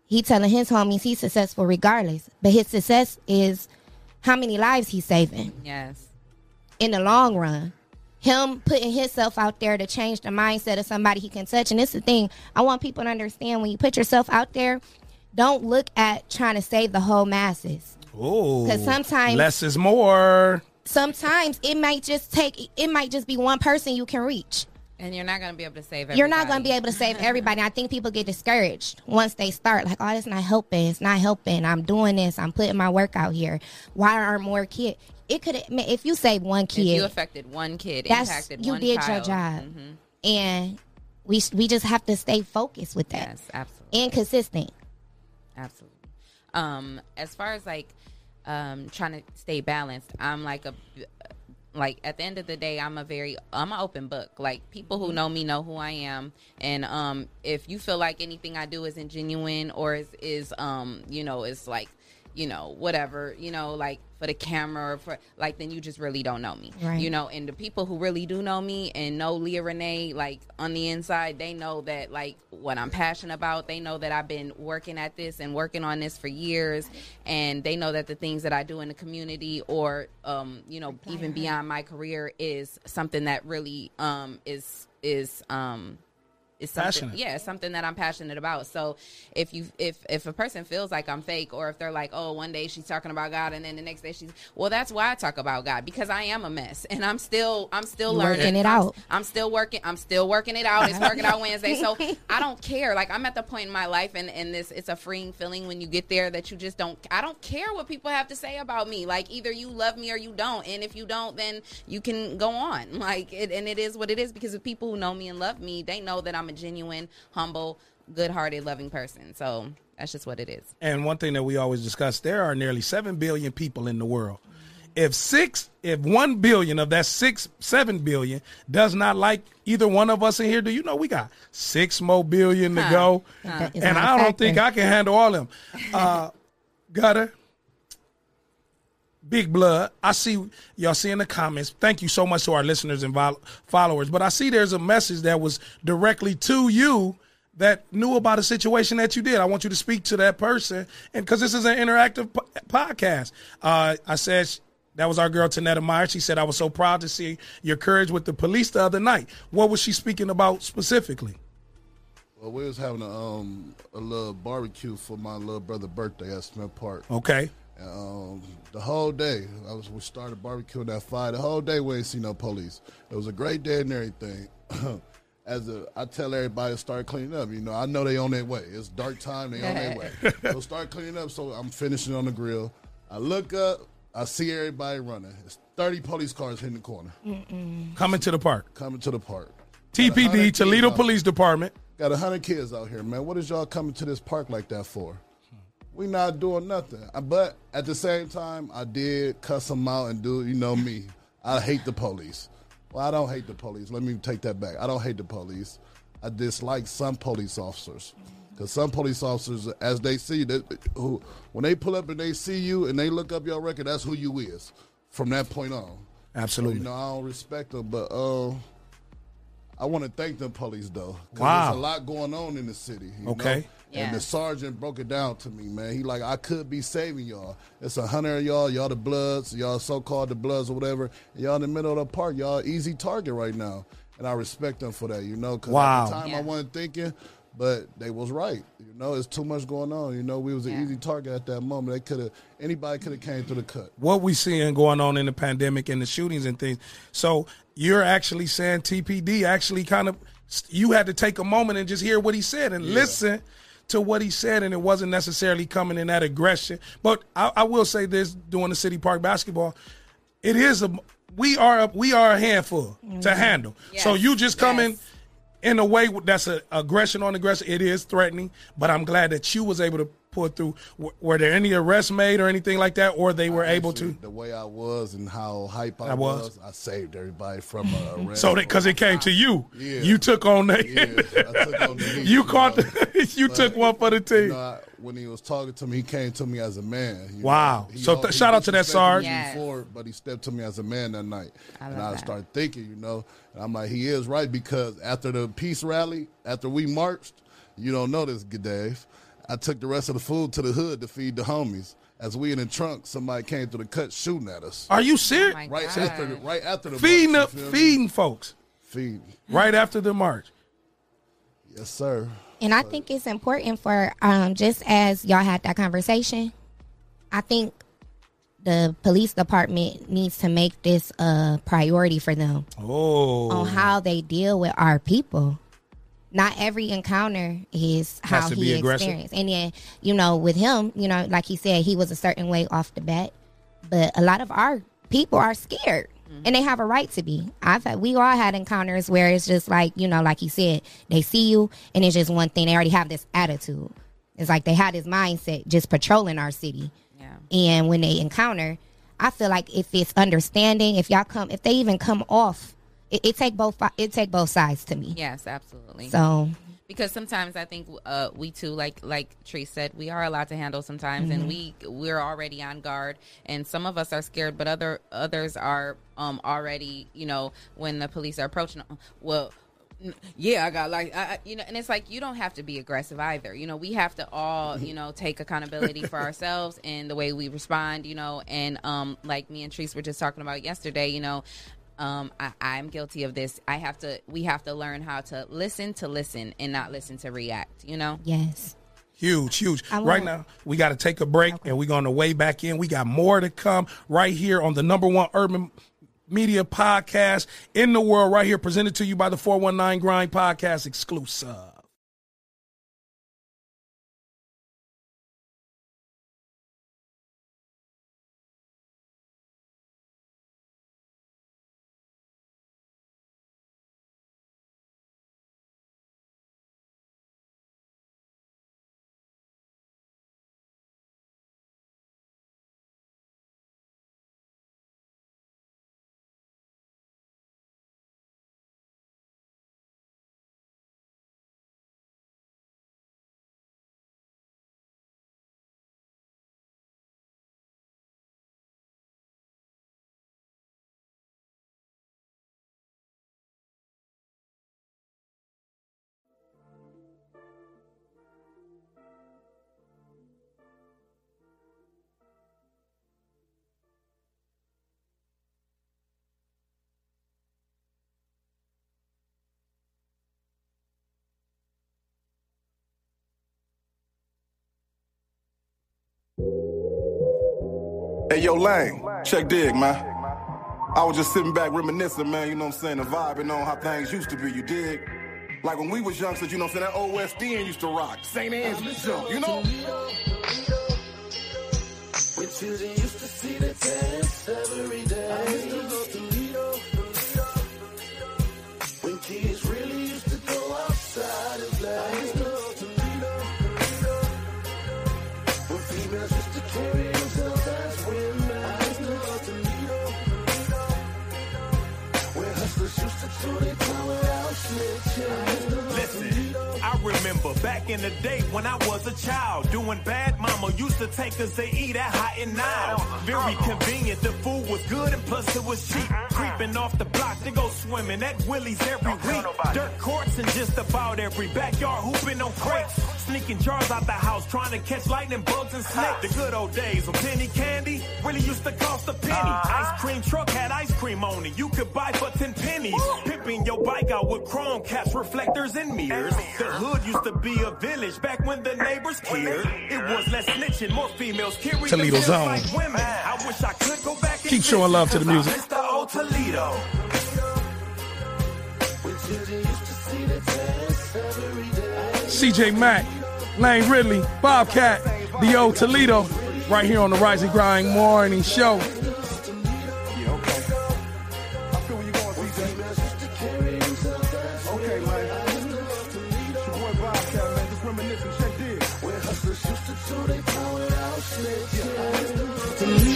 he telling his homies he's successful regardless. But his success is how many lives he's saving Yes. in the long run. Him putting himself out there to change the mindset of somebody he can touch. And it's the thing I want people to understand when you put yourself out there, don't look at trying to save the whole masses. Oh, 'Cause sometimes- less is more. Sometimes it might just take it might just be one person you can reach. And you're not going to be able to save everybody. You're not going to be able to save everybody. I think people get discouraged once they start. Like, oh, it's not helping. It's not helping. I'm doing this. I'm putting my work out here. Why aren't more kids? It could if you save one If you affected one kid, that's impacted you one did child. your job, Mhm. and we we just have to stay focused with that. Yes, absolutely. and consistent. Absolutely. Um, as far as like um trying to stay balanced, I'm like a like at the end of the day, I'm a very I'm an open book. Like people who know me know who I am, and um, if you feel like anything I do isn't genuine or is is um you know is like you know whatever you know like for the camera or for like then you just really don't know me. Right. you know and the people who really do know me and know Leah Renee like on the inside they know that like what I'm passionate about. They know that I've been working at this and working on this for years. And they know that the things that I do in the community or um you know even beyond my career is something that really um is is um is something Passionate. yeah it's something that i'm passionate about. So if you if if a person feels like i'm fake or if they're like oh one day she's talking about god and then the next day she's well that's why i talk about god because i am a mess and i'm still i'm still learning. working it I'm- out. i'm still working i'm still working it out. It's working out wednesday. So i don't care. Like i'm at the point in my life and and this it's a freeing feeling when you get there that you just don't i don't care what people have to say about me. Like either you love me or you don't. And if you don't then you can go on. Like it and it is what it is because the people who know me and love me they know that i'm a genuine humble good-hearted loving person so that's just what it is And one thing that we always discuss: there are nearly seven billion people in the world. If six, if one billion of that six, seven billion does not like either one of us in here, do you know we got six more billion to Huh. go? Huh. And I don't factor. think I can handle all of them. Uh, Gutter, Big Blood. I see y'all see in the comments. Thank you so much to our listeners and vol- followers. But I see there's a message that was directly to you that knew about a situation that you did. I want you to speak to that person, and because this is an interactive po- podcast, uh, I said. That was our girl Tanetta Meyer. She said, "I was so proud to see your courage with the police the other night." What was she speaking about specifically? Well, we was having a um a little barbecue for my little brother's birthday at Smith Park. Okay. Um, the whole day, I was we started barbecuing that fire. The whole day we ain't see no police. It was a great day and everything. As a, I tell everybody to start cleaning up. You know, I know they on their way. It's dark time. They on their way. So start cleaning up. So I'm finishing on the grill. I look up. I see everybody running. It's 30 police cars hitting the corner. Coming to the park. Coming to the park. TPD, Toledo Police Department. Got a hundred kids out here, man. What is y'all coming to this park like that for? We not doing nothing. Uh, But at the same time, I did cuss them out and do, you know me. I hate the police. Well, I don't hate the police. Let me take that back. I don't hate the police. I dislike some police officers. Because some police officers, as they see that, who when they pull up and they see you and they look up your record, that's who you is from that point on. Absolutely. So, you know, I don't respect them, but uh, I want to thank them police though. Wow. There's a lot going on in the city. you Okay. know? And the sergeant broke it down to me, man. He like, I could be saving y'all. It's a hundred of y'all. Y'all the Bloods. Y'all so-called the Bloods or whatever. And y'all in the middle of the park. Y'all easy target right now. And I respect them for that, you know. Because Wow. at the time I wasn't thinking, but they was right. You know, it's too much going on. You know, we was an easy target at that moment. They could have anybody could have came through the cut. what we seeing going on in the pandemic and the shootings and things. So you're actually saying TPD actually kind of you had to take a moment and just hear what he said and listen to what he said, and it wasn't necessarily coming in that aggression. But I, I will say this: doing the City Park basketball, it is a we are a, we are a handful to mm-hmm. handle. So you just come in in a way that's a aggression on aggression. It is threatening, but I'm glad that you was able to pull through. W- Were there any arrests made or anything like that, or they were able to? the way I was and how hype I, I was. was, I saved everybody from a arrest. So because it came to you, Yeah. you took on the, Yeah, I took on the you you caught, know. the, you But, took one for the You team. know, I, when he was talking to me, he came to me as a man. Wow. know. So th- shout out to that, disrespected Sarge. Yes. Before, but he stepped to me as a man that night, I and I that. started thinking, you know, and I'm like, he is right because after the peace rally, after we marched, you don't know this, good Dave. I took the rest of the food to the hood to feed the homies. As we in the trunk, somebody came through the cut shooting at us. Are you serious? my right God. after, the, right after the feeding march, you feel me? feeding folks feeding. right after the march. Yes, sir. And I think it's important for um, just as y'all had that conversation, I think the police department needs to make this a priority for them Oh, on how they deal with our people. Not every encounter is Has how to be he aggressive. experienced. And then, you know, with him, you know, like he said, he was a certain way off the bat. But a lot of our people are scared. Mm-hmm. And they have a right to be. I've had, we all had encounters where it's just like, you know, like he said, they see you and it's just one thing. They already have this attitude. It's like they had this mindset just patrolling our city. Yeah. And when they encounter, I feel like if it's understanding, if y'all come, if they even come off, it, it take both. It take both sides to me. Yes, absolutely. So because sometimes I think uh, we too, like like Tree said, we are allowed to handle sometimes, and we we're already on guard, and some of us are scared, but other others are um already, you know, when the police are approaching, well. Yeah, I got like I, you know, and it's like you don't have to be aggressive either. You know, we have to all you know take accountability for ourselves and the way we respond. You know, and um, like me and Treese were just talking about yesterday. You know, um, I, I'm guilty of this. I have to. We have to learn how to listen to listen and not listen to react. You know. yes, Huge, huge. Right now, we got to take a break and we're going to way back in. We got more to come right here on the number one urban media podcast in the world, right here, presented to you by the 419 Grind Podcast exclusive. Hey, yo, Lane, check dig, man. I was just sitting back reminiscing, man, you know what I'm saying, the vibe and vibing on how things used to be, you dig? Like when we was young, youngsters, you know what I'm saying, that End used to rock. St. Anne's jump, you know? When children used to see the test every day. Remember back in the day when I was a child, doing bad. Mama used to take us to eat at Hot and Now. Very convenient, the food was good and plus it was cheap. Creeping off the block to go swimming at Willie's every week. Dirt courts and just about every backyard hooping on crates. Sneaking jars out the house, trying to catch lightning bugs and snakes. The good old days when penny candy really used to cost a penny. Uh-huh. Ice cream truck had ice cream on it. You could buy for 10 pennies. Pimping your bike out with chrome caps, reflectors, and mirrors. The hood used to be a village back when the neighbors cared. It was less snitching, more females carried Toledo Zone. like women. Ah. I wish I could go back and Keep showing love to the music. music. 'cause I the old Toledo. When children used to see the test every day. CJ Mack, Lane Ridley, Bobcat, the old Toledo, right here on the Rise and Grind Morning Show.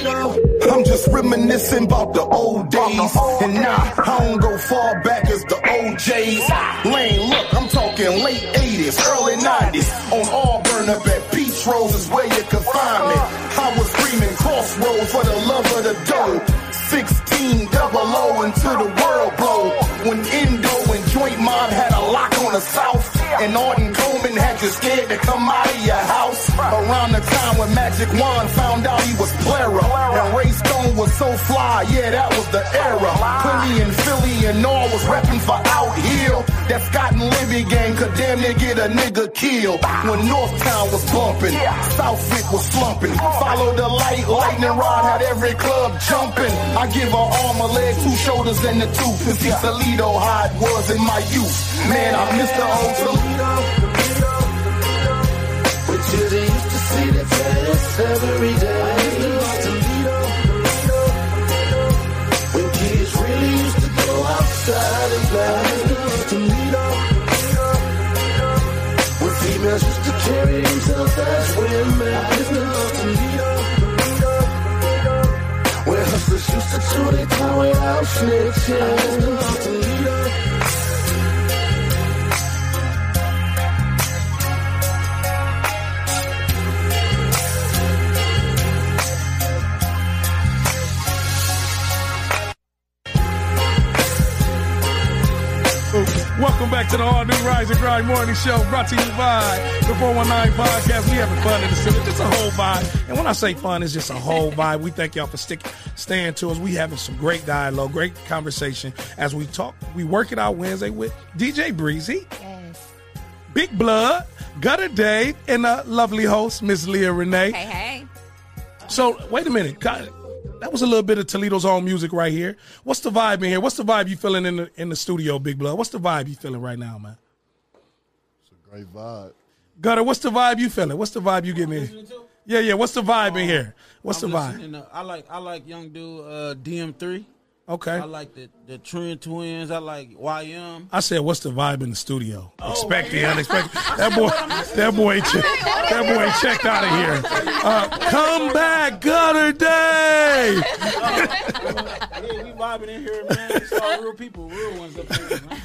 Okay, I'm just reminiscing about the old days. And nah, I don't go far back as the OJs. Lane, look, I'm talking late 80s, early 90s. On Auburn up at Peach Rose is where you can find me. I was screaming crossroads for the love of the dough. 16 double O until the world blow. When Indo and Joint Mob had a lock on the South. And Arden Coleman had you scared to come out of your house. Around the time when Magic Wand found out he was Clara. And Ray Stone was so fly, yeah, that was the era. Philly and Philly and all was repping for out here. That Scott and Libby gang could damn near get a nigga killed. When Northtown was bumping, Southwick was slumping. Follow the light, lightning rod had every club jumping. I give her arm, a leg, two shoulders, and the tooth. And see Toledo how it was in my youth. Man, I miss the old Toledo. When children used to see the test every day. To meet up, When kids really used to go outside and play. When females used to carry themselves as women. Where hustlers used to chew their tongue without snitching. Welcome back to the all new Rise and Grind Morning Show, brought to you by the 419 Podcast. We having fun in the city, just a whole vibe. And when I say fun, it's just a whole vibe. We thank y'all for sticking, staying to us. We having some great dialogue, great conversation as we talk. We work it out Wednesday with DJ Breezy, Yes. Big Blood, Gutter Dave, and a lovely host, Miss Leah Renee. Hey, hey. So wait a minute. God, That was a little bit of Toledo's own music right here. What's the vibe in here? What's the vibe you feeling in the in the studio, Big Blood? What's the vibe you feeling right now, man? It's a great vibe. Gutter, what's the vibe you feeling? What's the vibe you getting in? Yeah, yeah. What's the vibe in here? What's I'm the vibe? listening to- I like I like young dude uh, DM3. Okay. I like the the Trend Twins. I like YM. I said, what's the vibe in the studio? Oh, Expect the unexpected. That boy, that boy, che- that boy checked out of here. Uh, come back, Gutter Dave. yeah, we vibing in here, man. It's all real people, real ones up here, man.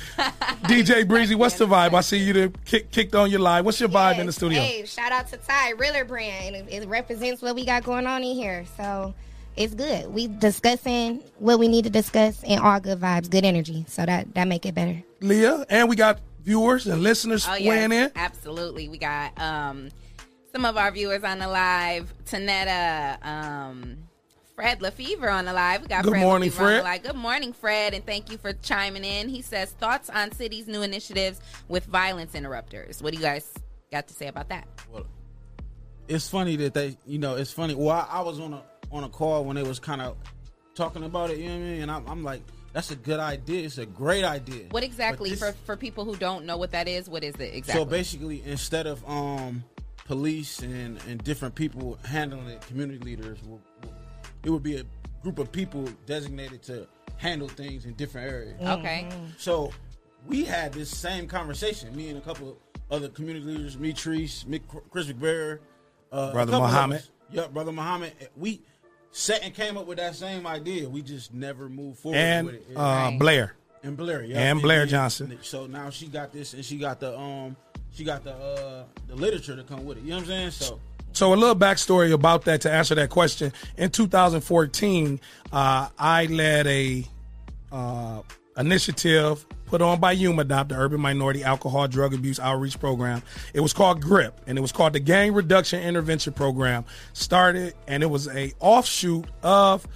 DJ Breezy, what's the vibe? I see you there kick, kicked on your live. What's your vibe in the studio? Hey, shout out to Ty Riller brand. It, it represents what we got going on in here. So it's good. We discussing what we need to discuss and all good vibes, good energy. So that that make it better. Leah, and we got viewers and listeners Oh, weighing yes, in. Absolutely. We got um, some of our viewers on the live. Tanetta, um, Fred Lefevre on the live. We got Good Fred morning, Lefevre on the Fred. live. Good morning, Fred, and thank you for chiming in. He says thoughts on city's new initiatives with violence interrupters. What do you guys got to say about that? Well, it's funny that they, you know, it's funny. Well, I, I was on a on a call when they was kind of talking about it. You know what I mean? And I'm, I'm like, that's a good idea. It's a great idea. What exactly this- for for people who don't know what that is? What is it exactly? So basically, instead of um police and and different people handling it, community leaders, will, will- it would be a group of people designated to handle things in different areas. Okay. So we had this same conversation. Me and a couple other community leaders, me, Treese, Chris McBear, uh, Brother couple of Muhammad. us. Yep, brother Muhammad. We sat and came up with that same idea. We just never moved forward And with it. uh, Blair. and Blair, yeah, And Blair Johnson. So now she got this, and she got the um, she got the uh, the literature to come with it. You know what I'm saying? So So a little backstory about that to answer that question. In 2014, uh, I led a uh, initiative put on by UMADOP, the Urban Minority Alcohol Drug Abuse Outreach Program. It was called GRIP, and it was called the Gang Reduction Intervention Program. Started, and it was a offshoot of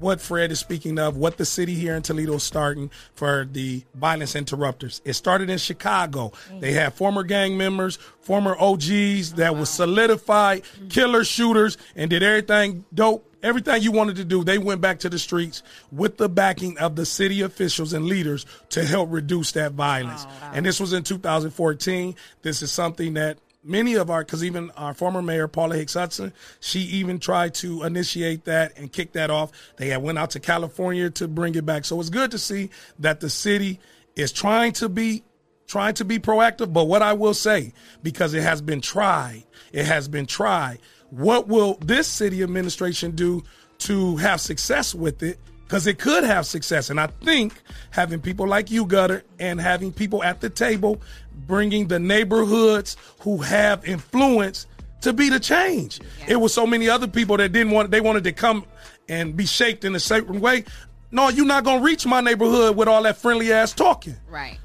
what Fred is speaking of, what the city here in Toledo is starting for the violence interrupters. It started in Chicago. Mm-hmm. They had former gang members, former OGs that was solidified mm-hmm. killer shooters and did everything dope. Everything you wanted to do, they went back to the streets with the backing of the city officials and leaders to help reduce that violence. Oh, and this was in 2014. This is something that many of our, because even our former mayor Paula Hicks Hudson, she even tried to initiate that and kick that off. They had went out to California to bring it back. So it's good to see that the city is trying to be trying to be proactive. But what I will say, because it has been tried, it has been tried. What will this city administration do to have success with it? Because it could have success. And I think having people like you, Gutter, and having people at the table bringing the neighborhoods who have influence to be the change. It was so many other people that didn't want, they wanted to come and be shaped in a certain way. No, you're not going to reach my neighborhood with all that friendly ass talking right.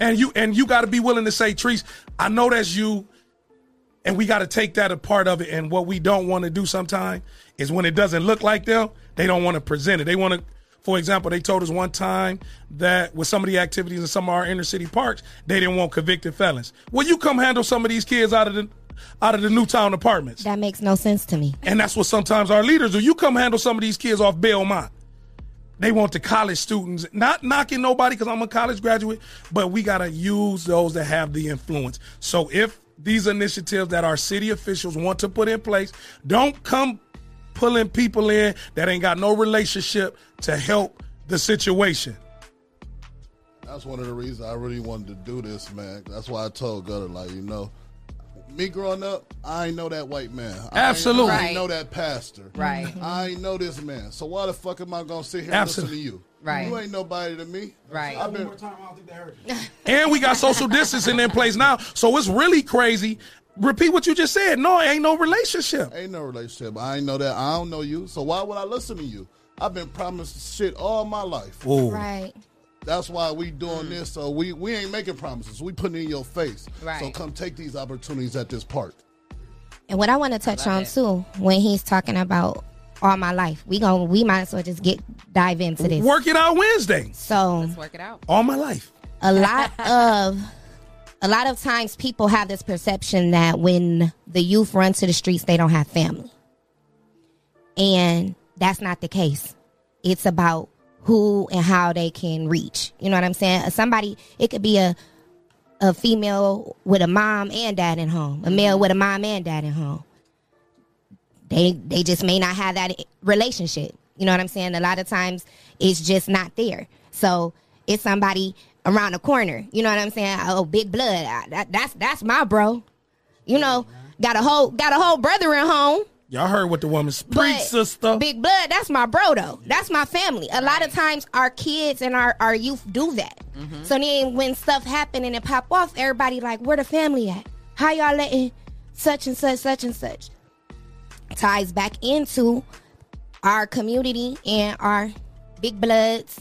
and you and you got to be willing to say, Trees, I know that's you, and we got to take that a part of it. And what we don't want to do sometimes is when it doesn't look like them, they don't want to present it. They want to, for example, they told us one time that with some of the activities in some of our inner city parks, they didn't want convicted felons. Well, you come handle some of these kids out of the out of the Newtown apartments. That makes no sense to me. And that's what sometimes our leaders do. You come handle some of these kids off Belmont. They want the college students, not knocking nobody because I'm a college graduate, but we got to use those that have the influence. So if these initiatives that our city officials want to put in place, don't come pulling people in that ain't got no relationship to help the situation. That's one of the reasons I really wanted to do this, man. That's why I told Gutter, like, you know, me growing up, I ain't know that white man. I ain't- Absolutely. I ain't know that pastor. Right. I ain't know this man. So why the fuck am I gonna sit here Absolutely. and listen to you? Right. You ain't nobody to me. Right. I've been, And we got social distancing in place now. So it's really crazy. Repeat what you just said. No, ain't no relationship. ain't no relationship. I ain't know that. I don't know you. So why would I listen to you? I've been promised shit all my life. Ooh. Right. That's why we doing mm. this. So we we ain't making promises. We putting in your face. Right. So come take these opportunities at this park. And what I want to touch on too, when he's talking about all my life, we going we might as well just get dive into this. Work it out Wednesday. So Let's work it out. All my life. a lot of a lot of times people have this perception that when the youth run to the streets they don't have family and that's not the case it's about who and how they can reach you know what i'm saying somebody it could be a a female with a mom and dad at home a male with a mom and dad at home they they just may not have that relationship. You know what I'm saying? A lot of times it's just not there. So it's somebody around the corner. You know what I'm saying? Oh, big blood. I- that- that's that's my bro. You know, got a whole got a whole brother at home. Y'all heard what the woman's preach, sister. Big blood, that's my bro though. That's my family. A lot of times our kids and our, our youth do that. Mm-hmm. So then when stuff happen and it pop off, everybody like, where the family at? How y'all letting such and such, such and such? Ties back into our community and our big bloods.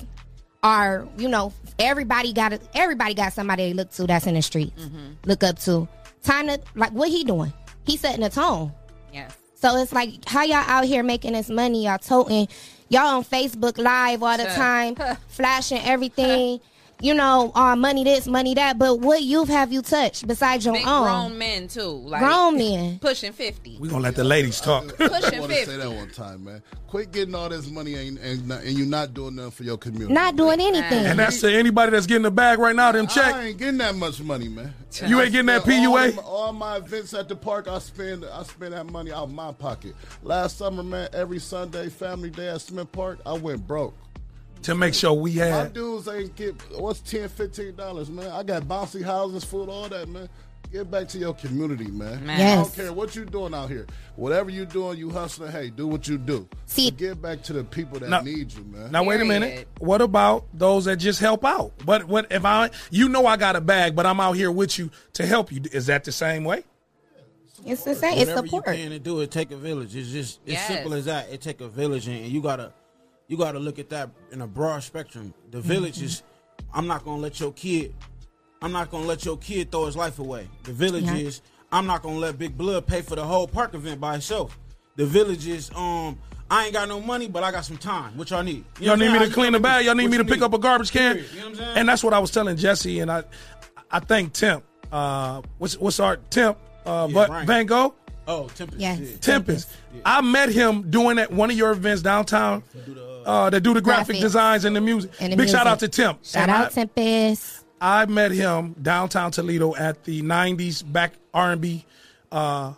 Our, you know, everybody got a, everybody got somebody they look to that's in the streets. Mm-hmm. Look up to. Time to like what he doing? He setting a tone. Yes. So it's like how y'all out here making this money, y'all toting, y'all on Facebook Live all the Sure. time, flashing everything. You know, uh, money this, money that. But what youth have you touched besides your Big own? grown men too. Like Grown men. pushing fifty. We gonna let the ladies talk. I Pushing want to say that one time, man. Quit getting all this money and and, not- and you not doing nothing for your community. Not doing anything. And that's to anybody that's getting the bag right now. Them check. I ain't getting that much money, man. You ain't getting that All, PUA. my- all my events at the park, I spend I spend that money out of my pocket. Last summer, man, every Sunday, family day at Smith Park, I went broke. To make sure we have. My dudes ain't get what's 10 15 dollars, man. I got bouncy houses, food, all that, man. Get back to your community, man. Man. I don't care what you doing out here. Whatever you doing, you hustling. Hey, do what you do. See- But get back to the people that Now- need you, man. Now wait a minute. What about those that just help out? But what if I you know I got a bag, but I'm out here with you to help you? Is that the same way? It's the same. It's Whatever support. you can to do it, take a village. It's just it's Yes. simple as that. It take a village, and you gotta you gotta look at that in a broad spectrum. The village Mm-hmm. is. I'm not gonna let your kid. I'm not gonna let your kid throw his life away. The village Yeah. is. I'm not gonna let Big Blood pay for the whole park event by himself. The village is. Um, I ain't got no money, but I got some time. What y'all need? You Y'all need me to clean the bag. Y'all need me to pick up a garbage can. You know what I'm saying? And that's what I was telling Jesse, and I, I think Temp. Uh, what's what's our Temp? Uh, Yeah, but. Van Gogh. Oh, Tempest. Yes. yeah. Tempest. I met him doing at one of your events downtown. Uh, that do the graphic Graphics. designs and the music. And the Big shout out to Temp. Shout And out I- Tempest. I met him downtown Toledo at the '90s back R&B, uh,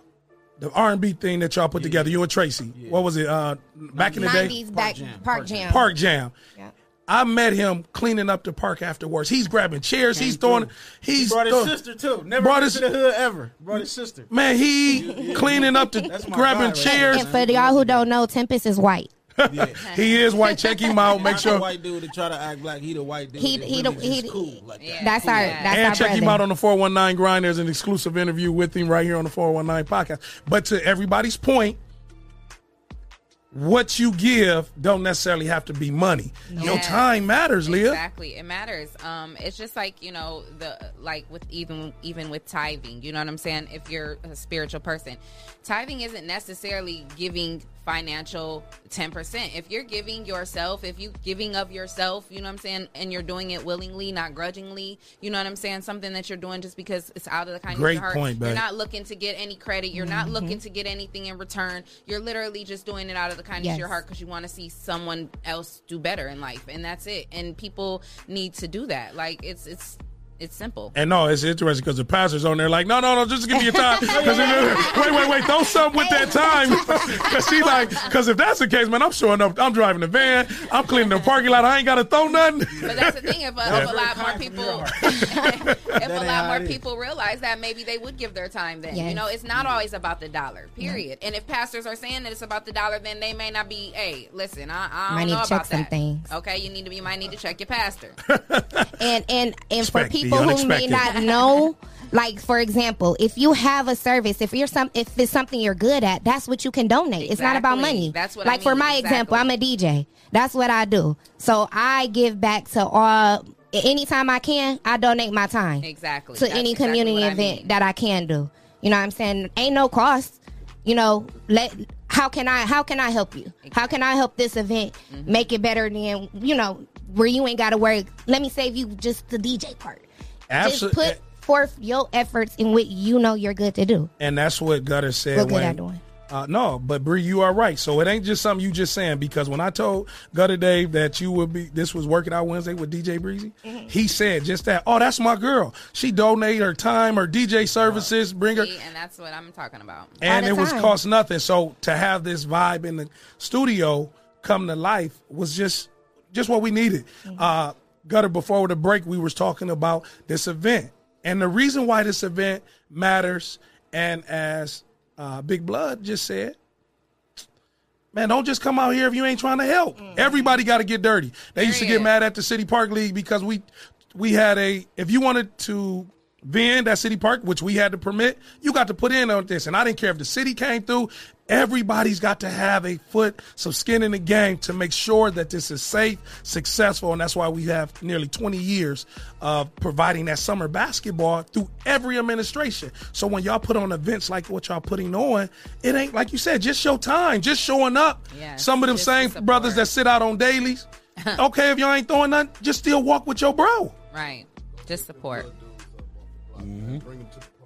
the R&B thing that y'all put together. You and Tracy. What was it? Uh, back in the day, 90s back Park Jam. Park Jam. Yeah. I met him cleaning up the park afterwards. He's grabbing chairs. he's throwing. He's He brought his throw- sister too. Never Brought brought his- to the hood ever. Brought his sister. Man, he cleaning up the grabbing guy right chairs. And for y'all who don't know, Tempest is white. he is white. Check him out. Make sure. white dude that try to act black he the white dude. He that he really the- he cool like that. That's our that's and our check brother. him out on the 419 grind. There's an exclusive interview with him right here on the 419 podcast. But to everybody's point, what you give don't necessarily have to be money. Your Yes. time matters, Leah. Exactly, it matters. Um, it's just like you know the like with even even with tithing. You know what I'm saying? If you're a spiritual person, tithing isn't necessarily giving financial 10%. If you're giving yourself, if you giving of yourself, you know what I'm saying, and you're doing it willingly, not grudgingly, you know what I'm saying, something that you're doing just because it's out of the kindness Great of your heart. point, you're not looking to get any credit. You're not mm-hmm. looking to get anything in return. You're literally just doing it out of the kindness Yes. of your heart because you want to see someone else do better in life, and that's it. And people need to do that. Like it's it's it's simple. And no, it's interesting because the pastor's on there like, no, no, no, just give me your time. 'Cause if- wait, wait, wait, throw something with that time. Because she like, because if that's the case, man, I'm showing up. I'm driving the van. I'm cleaning the parking lot. I ain't got to throw nothing. But that's the thing. If, a, Yeah. if a lot more people, if a lot more people realize that, maybe they would give their time. Then you know, it's not always about the dollar. Period. And if pastors are saying that it's about the dollar, then they may not be. Hey, listen, I, I don't Might need know to check about some things. Okay, you need to. be. You might need to check your pastor. and and and for Expect the people who may not know like for example if you have a service if you're some if it's something you're good at that's what you can donate. It's not about money. That's what I like for mean. my example i'm a dj that's what i do. So i give back to all anytime i can i donate my time Exactly. to That's any exactly community what I event mean. that i can do. You know what i'm saying? Ain't no cost. You know let how can i how can i help you? How can i help this event Mm-hmm. make it better than you know where you ain't gotta worry? Let me save you just the dj part just put forth your efforts in what you know you're good to do And that's what Gutter said. What good at doing. Uh, no, but Bree, you are right. So it ain't just something you just saying because when I told Gutter Dave that you would be, this was working out Wednesday with DJ Breezy, Mm-hmm. he said just that. Oh, that's my girl. She donated her time, her DJ services, bring her, See, and that's what I'm talking about. and the it was cost nothing. So to have this vibe in the studio come to life was just just what we needed. Uh, Gutter, before the break, we was talking about this event and the reason why this event matters. And as uh, Big Blood just said, man, don't just come out here if you ain't trying to help. Everybody got to get dirty. They used to get mad at the City Park League because we we had a if you wanted to vend at City Park, which we had to permit, you got to put in on this. And I didn't care if the city came through. Everybody's got to have a foot, some skin in the game to make sure that this is safe, successful, and that's why we have nearly 20 years of providing that summer basketball through every administration. So when y'all put on events like what y'all putting on, it ain't like you said, just show time, just showing up. Yes, Some of them same the brothers that sit out on dailies, okay, if y'all ain't throwing nothing, just still walk with your bro. Right. Just support.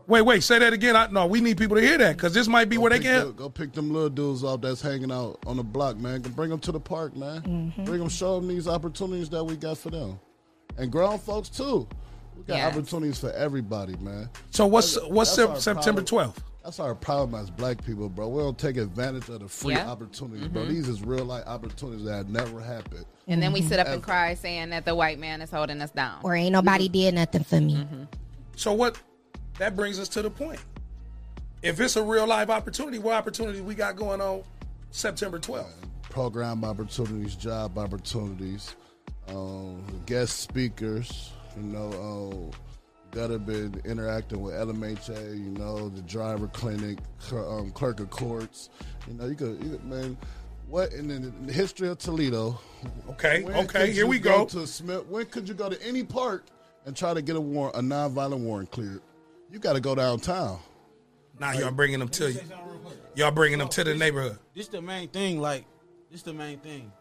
Wait, wait, say that again. I, no, we need people to hear that because this might be where they Pick can. them- go pick them little dudes off that's hanging out on the block, man. Go Bring them to the park, man. Mm-hmm. Bring them, show them these opportunities that we got for them, and grown folks too. We got Yes. opportunities for everybody, man. So what's- That's- what's that's September 12th? That's our problem as black people, bro. We don't take advantage of the free Yeah. opportunities, bro. Mhm. These is real life opportunities that have never happened. And then we sit up and cry saying that the white man is holding us down. Or ain't nobody did nothing for me. Mm-hmm. So what? That brings us to the point. If it's a real life opportunity, what opportunity we got going on September 12th? program opportunities, job opportunities, um, guest speakers. You know, um, gotta been interacting with LMHA. You know, the driver clinic, cl- um, clerk of courts. You know, you could, you could man. What in the, in the history of Toledo? Okay, okay, here we go. To Smith, when could you go to any park and try to get a warrant, a nonviolent warrant cleared? You got to go downtown. Now y'all bringing them to you. Y'all bringing them to the neighborhood. This the main thing. Like this the main thing.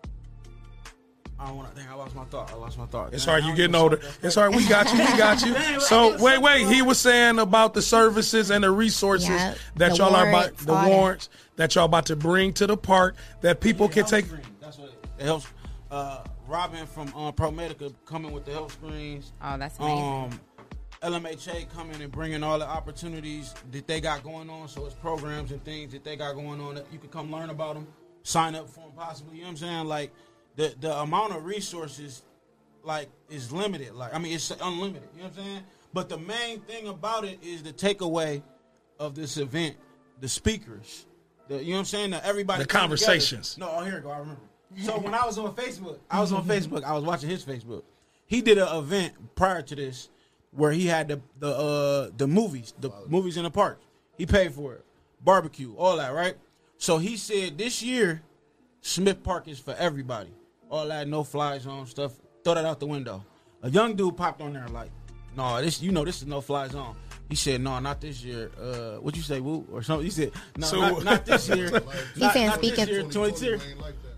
I don't want to. think. I lost my thought. I lost my thought. It's Dang, hard. You don't getting older. It's hard. We got you. We got you. So wait, wait. He was saying about the services and the resources Yeah, that the y'all are about the all that. warrants that y'all about to bring to the park that people can take. That's what it, it helps. Uh, Robin from um, ProMedica coming with the health screens. Oh, that's amazing. Um, LMHA coming and bringing all the opportunities that they got going on. So it's programs and things that they got going on that you can come learn about them, sign up for them possibly. You know what I'm saying? Like the the amount of resources like is limited. Like I mean it's unlimited. You know what I'm saying? But the main thing about it is the takeaway of this event, the speakers. The, you know what I'm saying? That everybody The come together. conversations. No, oh here we go. I remember. So when I was on Facebook, I was on Facebook. I was watching his Facebook. He did an event prior to this where he had the the uh, the movies, the movies in the park. He paid for it, barbecue, all that, right? So he said this year, Smith Park is for everybody. All that no fly zone stuff. Throw that out the window. A young dude popped on there like, "No, this you know this is no fly zone." He said, "No, not this year." Uh, what you say, Woo, or something? He said, "No, So- not, not this year." He not, saying not this speaking- year, 22.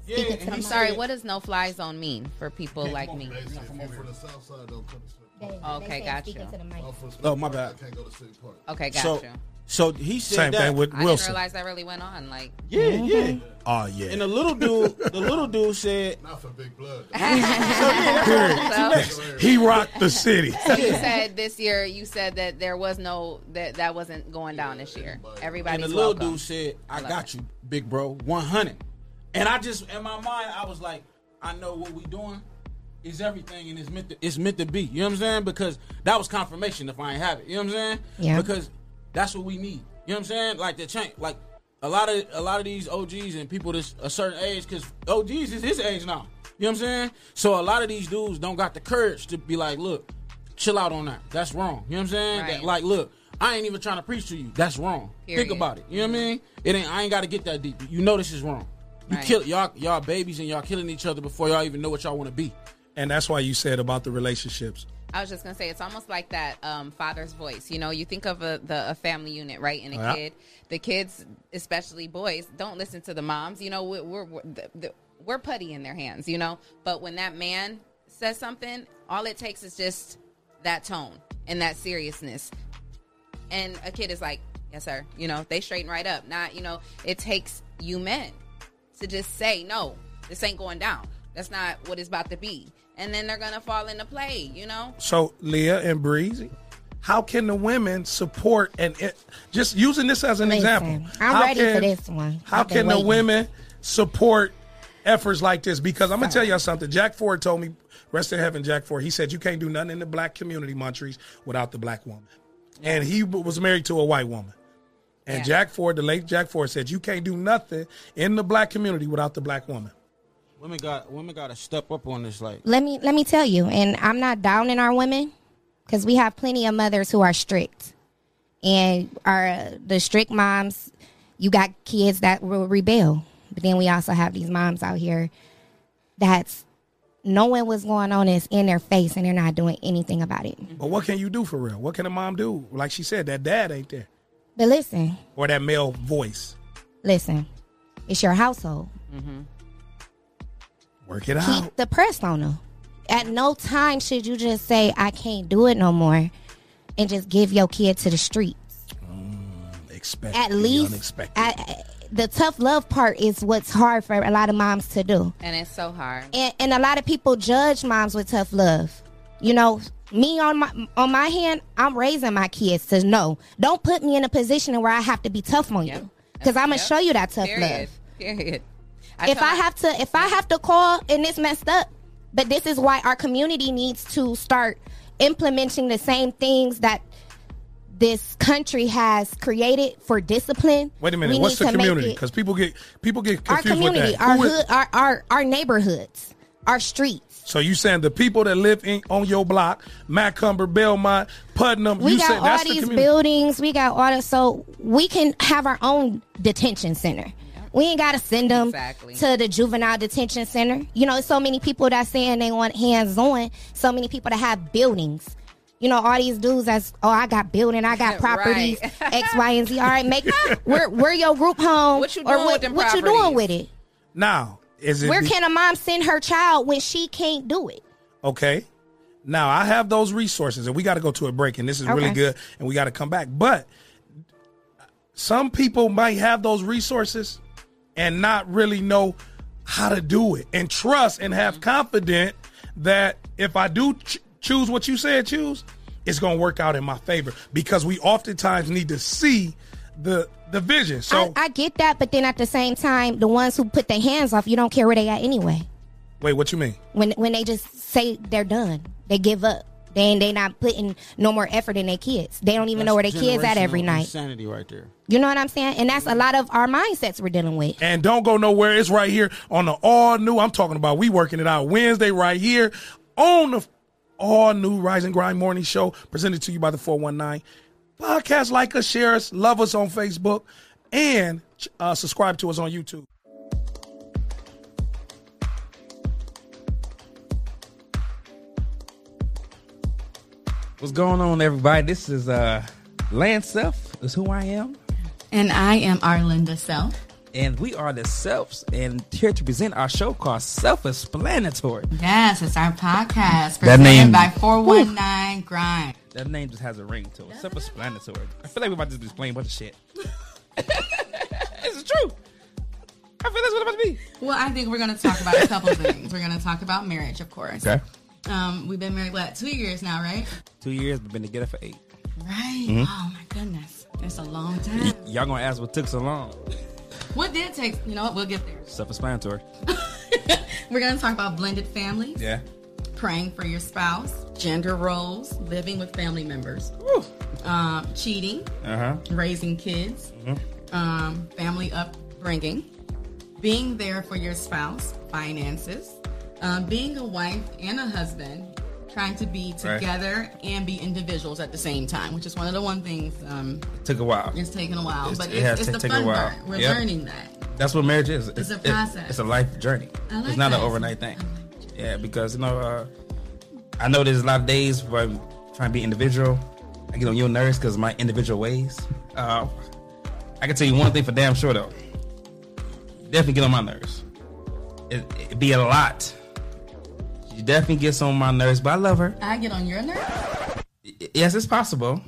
Yeah, and I'm he sorry. said- What does no fly zone mean for people like me? Okay, gotcha. Oh, my bad. Okay, So, gotcha. so he said Same that. thing with I didn't Wilson. realize that really went on. Like, Yeah, yeah. Oh yeah. And the little dude, the little dude said, "Not for big blood." So- he rocked the city. So you said this year, you said that there was no that that wasn't going down this year. Everybody. and Everybody's the little welcome. dude said, "I love got you, big bro, 100." And I just, in my mind, I was like, I know what we doing is everything, and it's meant to, it's meant to be. You know what I'm saying? Because that was confirmation. If I ain't have it, you know what I'm saying? Yeah. Because that's what we need. You know what I'm saying? Like the change, like a lot of a lot of these OGs and people this a certain age, because OGs is his age now. You know what I'm saying? So a lot of these dudes don't got the courage to be like, look, chill out on that. That's wrong. You know what I'm saying? Right. That, like, look, I ain't even trying to preach to you. That's wrong. Period. Think about it. You know what I mean? It ain't. I ain't got to get that deep. You know this is wrong. You Right. kill y'all, y'all babies, and y'all killing each other before y'all even know what y'all want to be. And that's why you said about the relationships. I was just gonna say it's almost like that um, father's voice. You know, you think of a, the a family unit, right? And a Yeah. kid, the kids, especially boys, don't listen to the moms. You know, we're we're, we're, the, the, we're putty in their hands. You know, but when that man says something, all it takes is just that tone and that seriousness, and a kid is like, "Yes, sir." You know, they straighten right up. Not, you know, it takes you men to just say, "No, this ain't going down. That's not what it's about to be." And then they're gonna fall into play. You know. So Leah and Breezy, how can the women support and it, just using this as an Listen, example? I'm how ready for this one. How I've been can the women support efforts like this? Because I'm gonna tell y'all something. Jack Ford told me, rest in heaven, Jack Ford. He said you can't do nothing in the black community, Montrese, without the black woman. And he was married to a white woman. And Yeah. Jack Ford, the late Jack Ford, said you can't do nothing in the black community without the black woman. Women got women got to step up on this. Like, let me let me tell you, and I'm not downing our women because we have plenty of mothers who are strict, and our the strict moms. You got kids that will rebel, but then we also have these moms out here that's knowing what's going on is in their face and they're not doing anything about it. But what can you do for real? What can a mom do? Like she said, that dad ain't there. But listen, Or that male voice. listen, it's your household. Mm-hmm. Work it keep out. Keep the press on them. At no time should you just say I can't do it no more, and just give your kid to the street. Mm, expect At the least, unexpected. at, eh, the tough love part is what's hard for a lot of moms to do. And it's so hard. and, and a lot of people judge moms with tough love. You know, me on my on my hand, I'm raising my kids to know. Don't put me in a position where I have to be tough on you, because I'm gonna Yep. show you that tough Period. love. Period. if I have to, if I have to call and it's messed up, but this is why our community needs to start implementing the same things that this country has created for discipline. Wait a minute. We What's the community? Because people get people get Our confused with community, that. our Who is- hood, our, our our neighborhoods, our streets. so you saying the people that live in, on your block, Macumber, Belmont, Putnam, We you got said all that's the these community. buildings. We got all this, so we can have our own detention center. We ain't got to send them Exactly. to the juvenile detention center. You know, so many people that saying they want hands on. So many people that have buildings. You know, all these dudes that's oh, I got building, I got properties, Right. X, Y, and Z. All right, make where where your group home? What you or doing what, with them what you doing properties? with it? Now, is it Where can a mom send her child when she can't do it? Okay. Now I have those resources, and we got to go to a break, and this is really good, and we got to come back. But some people might have those resources and not really know how to do it, and trust and have mm-hmm. confidence that if I do ch- choose what you said, choose, it's going to work out in my favor because we oftentimes need to see the the vision. So I, I get that, but then at the same time, the ones who put their hands off, you don't care where they at anyway. wait, what you mean? when when they just say they're done, they give up. They ain't they not putting no more effort in their kids. They don't even know where their kids at every night. Insanity right there. You know what I'm saying? And that's a lot of our mindsets we're dealing with. And don't go nowhere. It's right here on the all new. I'm talking about we working it out Wednesday right here on the all new Rise and Grind Morning Show presented to you by the 419. Podcast like us, share us, love us on Facebook, and uh, subscribe to us on YouTube. What's going on, everybody? This is uh Lance Self, is who I am. And I am Arlinda Self. And we are the Selfs, and here to present our show called Self Explanatory. Yes, it's our podcast That presented name- by 419 Grind. That name just has a ring to it. Self Explanatory. I feel like we're about to just be explaining a bunch of shit. this is true. I feel that's what it's about to be. Well, I think we're going to talk about a couple things. We're going to talk about marriage, of course. Okay. Um, we've been married, what, two years now, right? Two years, but been together for eight. Right. Mhm. Oh, my goodness. It's a long time. Y'all gonna ask what took so long? What did take? You know what? We'll get there. Self Explanatory. We're going to talk about blended families, Yeah. Praying for your spouse, gender roles, living with family members, um, cheating, Uh huh. raising kids, um, family upbringing, being there for your spouse, finances, um, being a wife and a husband, trying to be Right. together and be individuals at the same time, which is one of the one things um, Took a while. it's taken a while, It's- but it it's, has it's to the a fun while. part. We're Yep. learning that. That's what marriage is. It's a it- process. it's a life journey. Like it's not that. an overnight thing. Yeah, because you know, uh, I know there's a lot of days where I'm trying to be individual. I get on your nerves because my individual ways. Uh, I can tell you one thing for damn sure though. Definitely get on my nerves. It, it be a lot. She definitely gets on my nerves, but I love her. I get on your nerves. Yes, it's possible.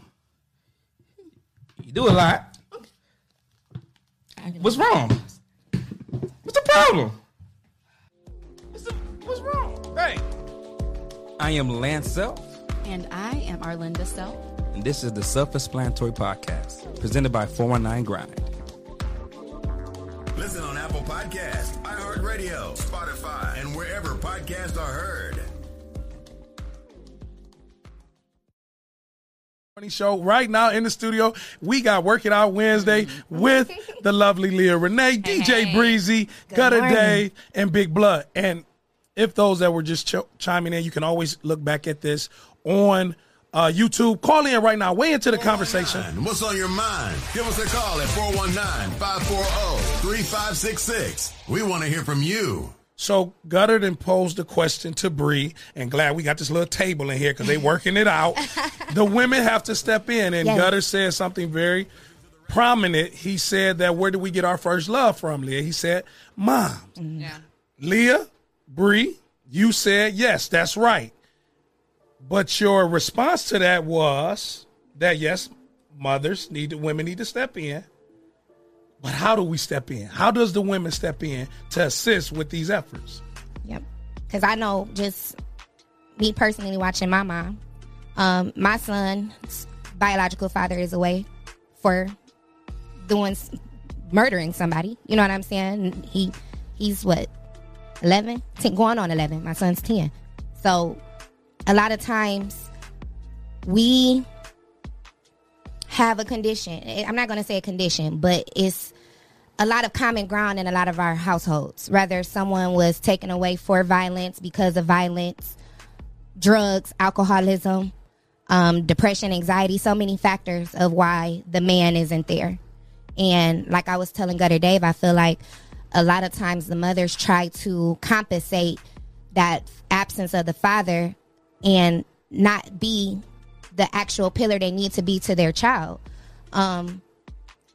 You do a lot. What's wrong? What's the problem? I am Lance Self, And I am Arlinda Self. and this is the Self Explanatory Podcast, presented by 419 Grind. Listen on Apple Podcasts, iHeartRadio, Spotify, and wherever podcasts are heard. Morning Show right now in the studio. We got Working Out Wednesday mm-hmm. with the lovely Leah Renee, DJ Breezy, Gutter morning. Dave, and Big Blood. And if those that were just ch- chiming in, you can always look back at this on uh, YouTube. Call in right now. Way into the conversation. What's on your mind? Give us a call at 419-540-3566. We want to hear from you. So Gutter then posed the question to Bree, and glad we got this little table in here because they're working it out. the women have to step in, and Yes. Gutter said something very prominent. He said that where did we get our first love from, Leah? He said, "Mom." Yeah. Leah, Bree, you said yes, that's right. But your response to that was that yes, mothers need to, women need to step in. But how do we step in? How does the women step in to assist with these efforts? Yep. Because I know just me personally watching my mom, um, my son's biological father is away for doing murdering somebody. You know what I'm saying? He he's what 11, 10, going on 11. My son's 10. So a lot of times we have a condition. I'm not going to say a condition, but it's a lot of common ground in a lot of our households. Whether someone was taken away for violence because of violence, drugs, alcoholism, um, depression, anxiety, so many factors of why the man isn't there. And like I was telling Gutter Dave, I feel like a lot of times the mothers try to compensate that absence of the father and not be the actual pillar they need to be to their child. Um,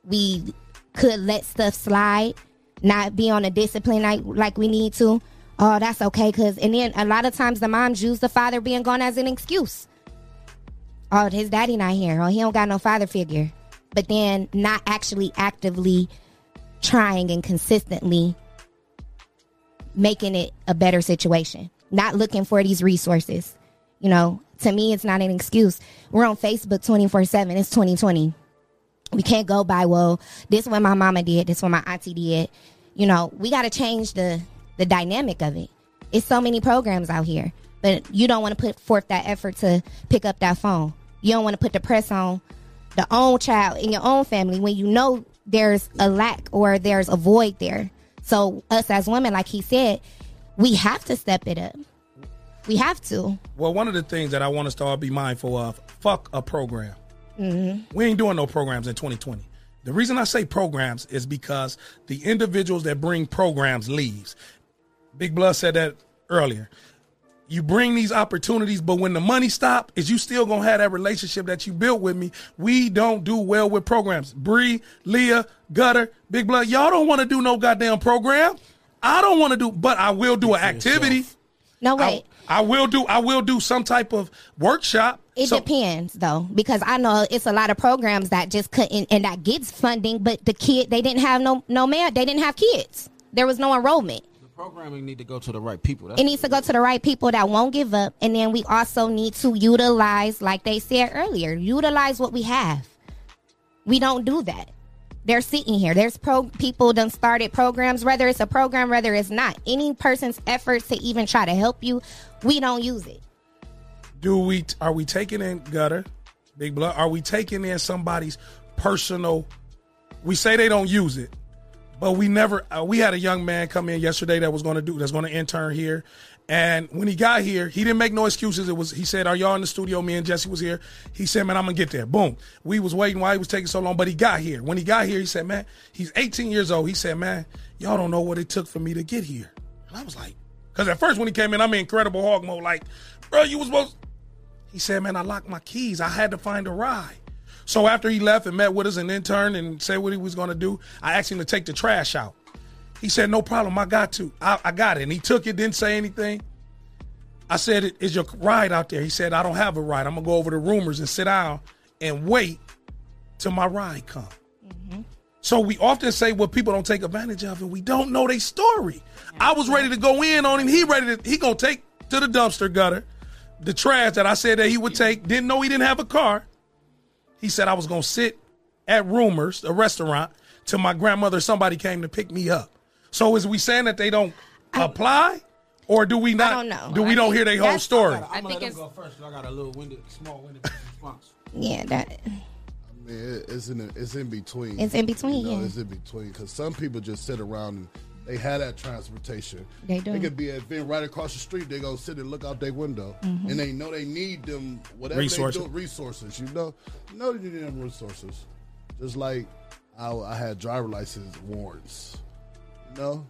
we could let stuff slide, not be on a discipline like, like we need to. Oh, that's okay. Cause and then a lot of times the moms use the father being gone as an excuse. Oh, his daddy not here. Oh, he don't got no father figure. But then not actually actively trying and consistently making it a better situation. Not looking for these resources. You know, to me, it's not an excuse. We're on Facebook 24 7. It's 2020. We can't go by, well, this is what my mama did, this is what my auntie did. You know, we got to change the, the dynamic of it. It's so many programs out here, but you don't want to put forth that effort to pick up that phone. You don't want to put the press on the own child in your own family when you know there's a lack or there's a void there. So us as women, like he said, we have to step it up. We have to. Well, one of the things that I want us to all be mindful of fuck a program. hmm We ain't doing no programs in 2020. The reason I say programs is because the individuals that bring programs leaves. Big Blood said that earlier. You bring these opportunities, but when the money stop, is you still gonna have that relationship that you built with me. We don't do well with programs. Bree, Leah, Gutter, Big Blood, y'all don't want to do no goddamn program. I don't want to do, but I will do an activity. No wait. I, I will do. I will do some type of workshop. It So- depends though, because I know it's a lot of programs that just couldn't and that gets funding, but the kid they didn't have no no man, they didn't have kids. There was no enrollment. The programming need to go to the right people. That's It needs to go to the right people that won't give up, and then we also need to utilize, like they said earlier, utilize what we have. We don't do that. They're sitting here. There's pro people done started programs, whether it's a program, whether it's not. Any person's efforts to even try to help you, we don't use it. do we are we taking in gutter big blood are we taking in somebody's personal we say they don't use it but we never uh, we had a young man come in yesterday that was going to do that's going to intern here. And when he got here he didn't make no excuses. It was he said are y'all in the studio? Me and jesse was here. He said man i'm gonna get there. Boom. We was waiting why he was taking so long but he got here. When he got here he said man he's 18 years old. He said man y'all don't know what it took for me to get here. And i was like because at first when he came in i'm in incredible Hulk mode like bro you was supposed he said, Man, I locked my keys. I had to find a ride. So after he left and met with us and intern and said what he was going to do, I asked him to take the trash out. He said, No problem. I got to. I, I got it. And he took it, didn't say anything. I said, Is your ride out there? He said, I don't have a ride. I'm going to go over to rumors and sit down and wait till my ride come. Mm-hmm. So we often say what people don't take advantage of, and we don't know their story. I was ready to go in on him. He ready to he gonna take to the dumpster gutter the trash that I said that he would take. Didn't know he didn't have a car. He said I was gonna sit at Rumors, a restaurant, till my grandmother somebody came to pick me up. So is we saying that they don't apply, or do we not? I don't know. Do we I don't hear their whole story? I'm I gonna think let it's- go first. 'cause I got a little winded, small winded response. Yeah, that I mean, it- it's in it's in between. It's in between, You know, yeah. It's in between because some people just sit around and they had that transportation. They do. They could be at event right across the street. They go sit and look out their window, Mhm. and they know they need them whatever Resources. they do. Resources, you know, you know they need them resources. Just like I, I had driver license warrants. You know,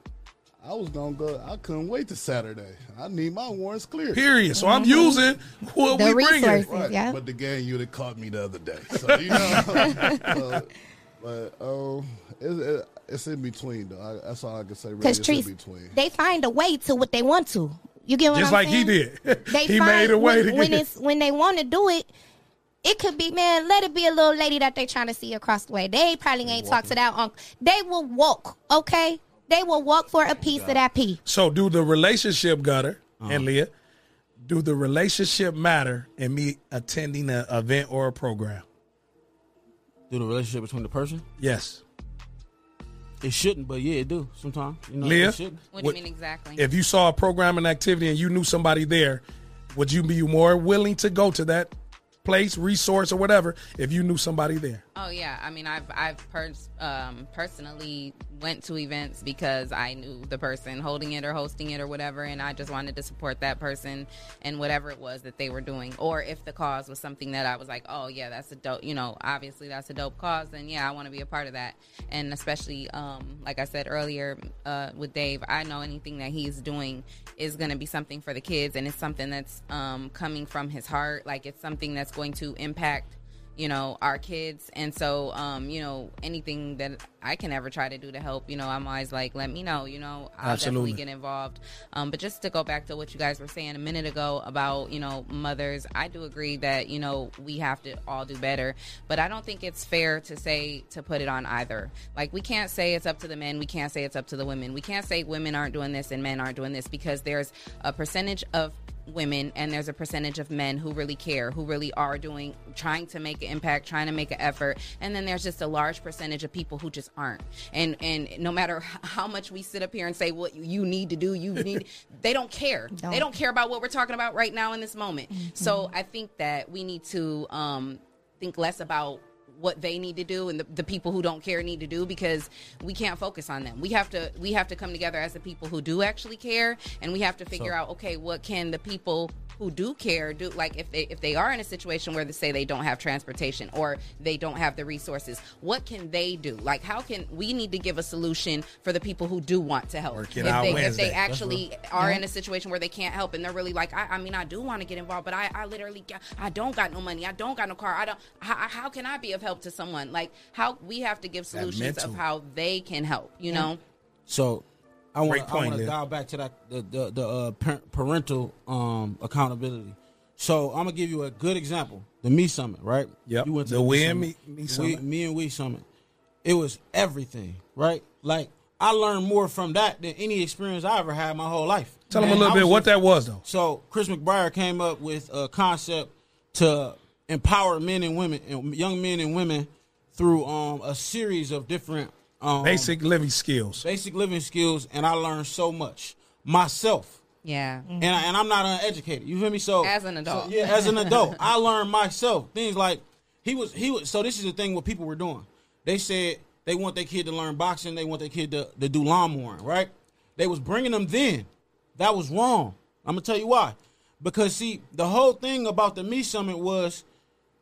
I was gonna go. I couldn't wait to Saturday. I need my warrants clear. Period. So I'm using what The we bring resources, Right. yeah. But the gang you unit caught me the other day. So you know, so, but um, it, it, It's in between though. I, that's all I can say. Really, Because it's in trees, between. they find a way to what they want to. You get what Just I'm like he did. They He find made a way when, to when get- it's when they want to do it. It could be man. Let it be a little lady that they trying to see across the way. They probably ain't talk to that uncle. They will walk. Okay, they will walk for a piece of that pea. So do the relationship gutter Uh-huh. and Leah? Do the relationship matter in me attending an event or a program? Do the relationship between the person? Yes. It shouldn't, but yeah, it do sometimes. You know, Leah, it shouldn't. What do you mean exactly? If you saw a programming activity and you knew somebody there, would you be more willing to go to that place, resource, or whatever if you knew somebody there? Oh yeah, I mean, I've I've pers- um, personally went to events because I knew the person holding it or hosting it or whatever, and I just wanted to support that person and whatever it was that they were doing. Or if the cause was something that I was like, oh yeah, that's a dope, you know, obviously that's a dope cause, then yeah, I want to be a part of that. And especially, um, like I said earlier uh, with Dave, I know anything that he's doing is going to be something for the kids, and it's something that's um, coming from his heart. Like it's something that's going to impact you know our kids. And so um you know anything that i can ever try to do to help you know i'm always like let me know you know i'll Absolutely. definitely get involved. Um but just to go back to what you guys were saying a minute ago about you know mothers i do agree that you know we have to all do better. But i don't think it's fair to say to put it on either. Like we can't say it's up to the men we can't say it's up to the women. We can't say women aren't doing this and men aren't doing this because there's a percentage of women and there's a percentage of men who really care who really are doing trying to make an impact trying to make an effort. And then there's just a large percentage of people who just aren't. And and no matter how much we sit up here and say what you- you need to do you need they don't care. Don't. they don't. care about what we're talking about right now in this moment. So i think that we need to um think less about what they need to do and the, the people who don't care need to do because we can't focus on them. We have to we have to come together as the people who do actually care and we have to figure So- out okay what can the people who do care do like if they if they are in a situation where they say they don't have transportation or they don't have the resources what can they do? Like how can we need to give a solution for the people who do want to help. If they if they actually are Yeah. in a situation where they can't help and they're really like I, I mean I do want to get involved but I, I literally I don't got no money. I don't got no car. I don't how, how can I be of help to someone like how we have to give solutions mental. of how they can help you know So I want I want to dial back to that the the, the uh, parental um, accountability. So I'm gonna give you a good example. The Me Summit, right? Yep. You went to The Me We and Summit. Me- Me We- Summit. Me and We Summit. It was everything, right? Like I learned more from that than any experience I ever had my whole life. Tell them a little I bit what just- that was, though. So Chris McBriar came up with a concept to empower men and women, and young men and women, through um, a series of different um, Basic living skills. basic living skills, and I learned so much myself. yeah And, I, and I'm not uneducated. You feel me? So As an adult. so, yeah, as an adult, I learned myself things like he was he was. So this is the thing what people were doing. They said they want their kid to learn boxing. They want their kid to, to do lawn mowing. Right? They was bringing them then. That was wrong. I'm gonna tell you why. Because see, the whole thing about the Me Summit was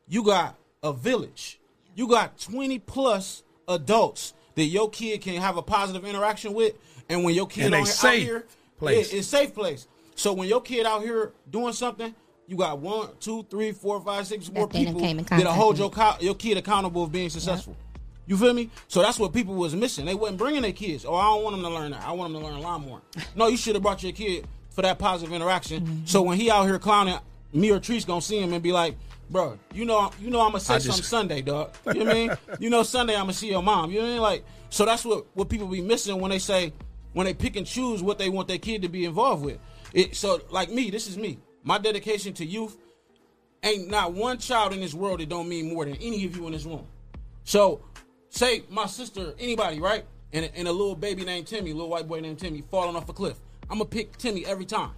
you got a village. You got 20 plus adults that your kid can have a positive interaction with, and when your kid And they on, out here, place. Yeah, it's safe place. So when your kid out here doing something, you got one, two, three, four, five, six more they done people that'll hold your co- your kid accountable of being successful. You feel me? So that's what people was missing. They wasn't bringing their kids. Oh, I don't want them to learn that. I want them to learn lawnmower. no, you should have brought your kid for that positive interaction. Mm-hmm. So when he out here clowning, me or Treese gonna see him and be like, "Bro, you know, you know, I'm gonna say just- something Sunday, dog. You know what I mean? You know, Sunday I'm gonna see your mom. You know what I mean? Like, so that's what what people be missing when they say when they pick and choose what they want their kid to be involved with. It, so like me, this is me. My dedication to youth ain't not one child in this world that don't mean more than any of you in this room. So, say my sister, anybody, right? And, and a little baby named Timmy, a little white boy named Timmy, falling off a cliff. I'm gonna pick Timmy every time.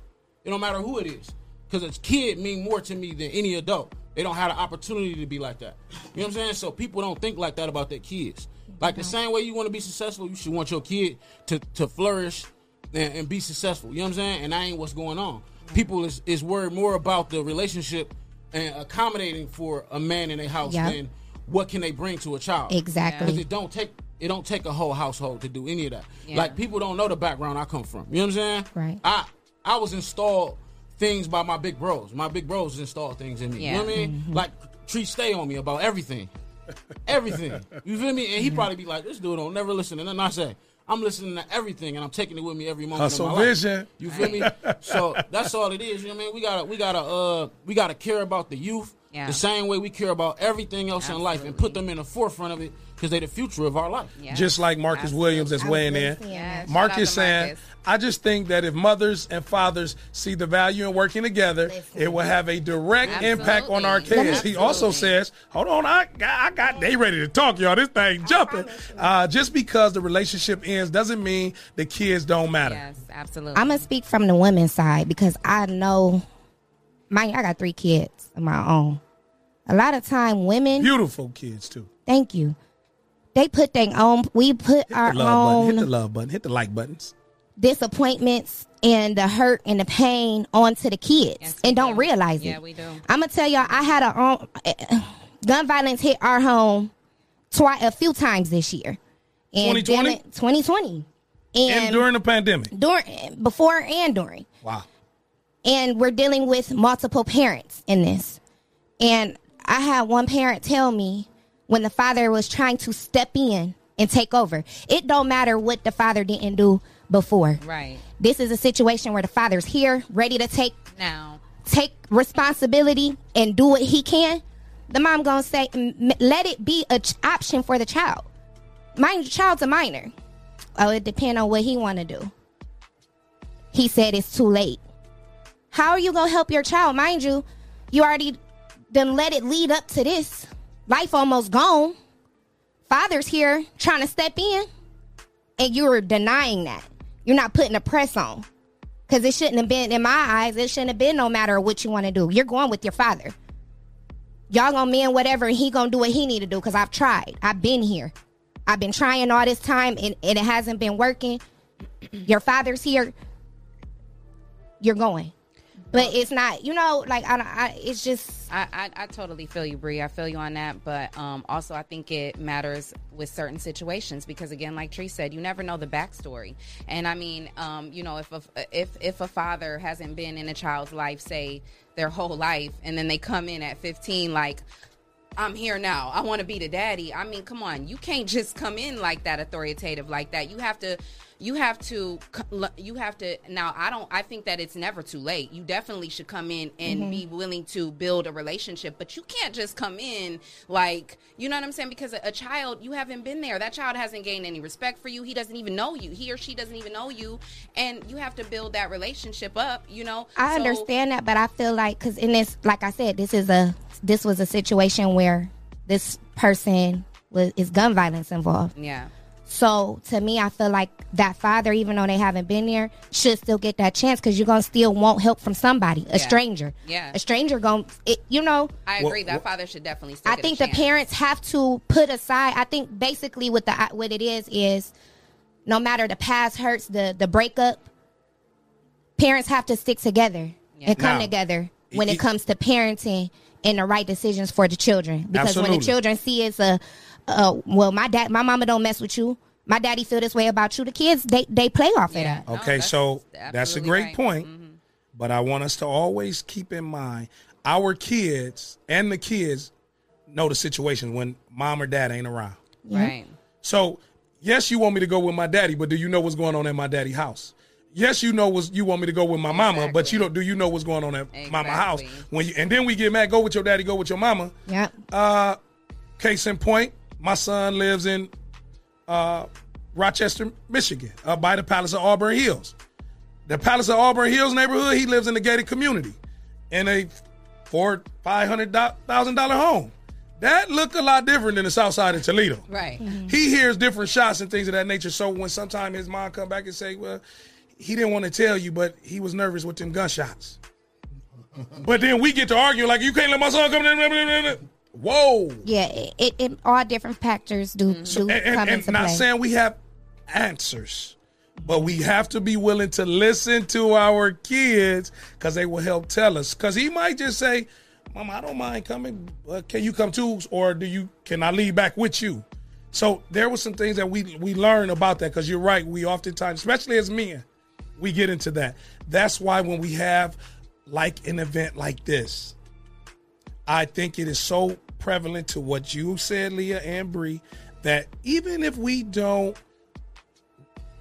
It don't matter who it is, because a kid mean more to me than any adult. They don't have the opportunity to be like that. You know what I'm saying? So people don't think like that about their kids. Like the same way you want to be successful, you should want your kid to to flourish and, and be successful. You know what I'm saying? And that ain't what's going on. People is is worried more about the relationship and accommodating for a man in a house Yep. than what can they bring to a child. Exactly. Because it don't take it don't take a whole household to do any of that. Yeah. Like people don't know the background I come from. You know what I'm saying? Right. I I was installed things by my big bros. My big bros install things in me. You know what I mean? Mm-hmm. Like Tree stay on me about everything. everything. You feel me? And he probably be like, "This dude don't never listen." And then I say, "I'm listening to everything, and I'm taking it with me every moment Hustle of my life." vision. You feel me? so that's all it is. You know what I mean? We gotta, we gotta, uh, we gotta care about the youth Yeah. the same way we care about everything else in life, and put them in the forefront of it because they're the future of our life. Just like Marcus Williams is weighing in. Yes. Marcus Shout out to saying, Marcus. I just think that if mothers and fathers see the value in working together, it will have a direct impact on our Absolutely. kids. He also says, hold on, I got, I got, they ready to talk, y'all. This thing jumping. Uh, just because the relationship ends doesn't mean the kids don't matter. Yes, absolutely. I'm gonna speak from the women's side because I know, my I got three kids of my own. A lot of time, women. Beautiful kids too. Thank you. They put their own. We put our The love button. own Hit the love button. Hit the like buttons. disappointments and the hurt and the pain onto the kids and don't realize it. Yeah, we do. I'm gonna tell y'all, I had a um, gun violence hit our home twice, a few times this year. And 2020? it, 2020, and, And during the pandemic. during, before and during, Wow. and we're dealing with multiple parents in this. And I had one parent tell me when the father was trying to step in and take over. It don't matter what the father didn't do before. Right. This is a situation where the father's here, ready to take Now. take responsibility and do what he can. The mom gonna say, let it be a ch- option for the child. Mind your child's a minor. Oh, it depends on what he want to do. He said it's too late. How are you gonna help your child? Mind you, you already done let it lead up to this. Life almost gone. Father's here trying to step in, and you're denying that. You're not putting a press on. Because it shouldn't have been, in my eyes, it shouldn't have been no matter what you want to do. You're going with your father. Y'all gonna mean whatever, and he gonna do what he need to do. Because I've tried. I've been here. I've been trying all this time, and, and it hasn't been working. Your father's here. You're going, but it's not. You know, like I, I it's just. I, I, I totally feel you, Bree. I feel you on that, but um, also I think it matters with certain situations because, again, like Tree said, you never know the backstory. And I mean, um, you know, if a, if if a father hasn't been in a child's life, say their whole life, and then they come in at 15, like. I'm here now. I want to be the daddy. I mean, come on. You can't just come in like that authoritative like that. You have to you have to you have to now I don't I think that it's never too late. You definitely should come in and Mm-hmm. Mhm. be willing to build a relationship, but you can't just come in like, you know what I'm saying because a, a child you haven't been there. That child hasn't gained any respect for you. He doesn't even know you. He or she doesn't even know you and you have to build that relationship up, you know? I So- understand that, but I feel like because in this, like I said, this is a this was a situation where this person was is gun violence involved. Yeah. So to me, I feel like that father, even though they haven't been there, should still get that chance because you're gonna still want help from somebody, a Yeah. stranger. Yeah. a stranger going it, you know. I agree that father should definitely still I get a think the parents have to put aside. I think basically what the what it is is, no matter the past hurts, the the breakup, parents have to stick together and come Now, together when it- it comes to parenting and the right decisions for the children. Because when the children see it's a, uh, well, my dad, my mama don't mess with you. My daddy feel this way about you. The kids, they they play off of that. Okay, so that's a great right. point. But I want us to always keep in mind our kids and the kids know the situation when mom or dad ain't around. Right. So, yes, you want me to go with my daddy, but do you know what's going on in my daddy house? Yes, you know was you want me to go with my mama, but you don't. Do you know what's going on at mama house? When you and then we get mad, go with your daddy, go with your mama. Yeah. Uh, case in point, my son lives in uh, Rochester, Michigan, uh, by the Palace of Auburn Hills. The Palace of Auburn Hills neighborhood. He lives in a gated community, in a four five hundred thousand dollar home. That look a lot different than the South Side of Toledo. Right. He hears different shots and things of that nature. So when sometime his mom come back and say, "Well, he didn't want to tell you, but he was nervous with them gunshots," but then we get to argue like, "You can't let my son come in." Whoa. Yeah, it, it, it all different factors do, do and, and- come and into not play. saying we have answers, but we have to be willing to listen to our kids because they will help tell us. Because he might just say, "Mama, I don't mind coming. Uh, can you come too, or do you? Can I leave back with you?" So there were some things that we we learn about that. Because you're right, we oftentimes, especially as men, we get into that. That's why when we have like an event like this, I think it is so prevalent to what you said, Leah and Bree, that even if we don't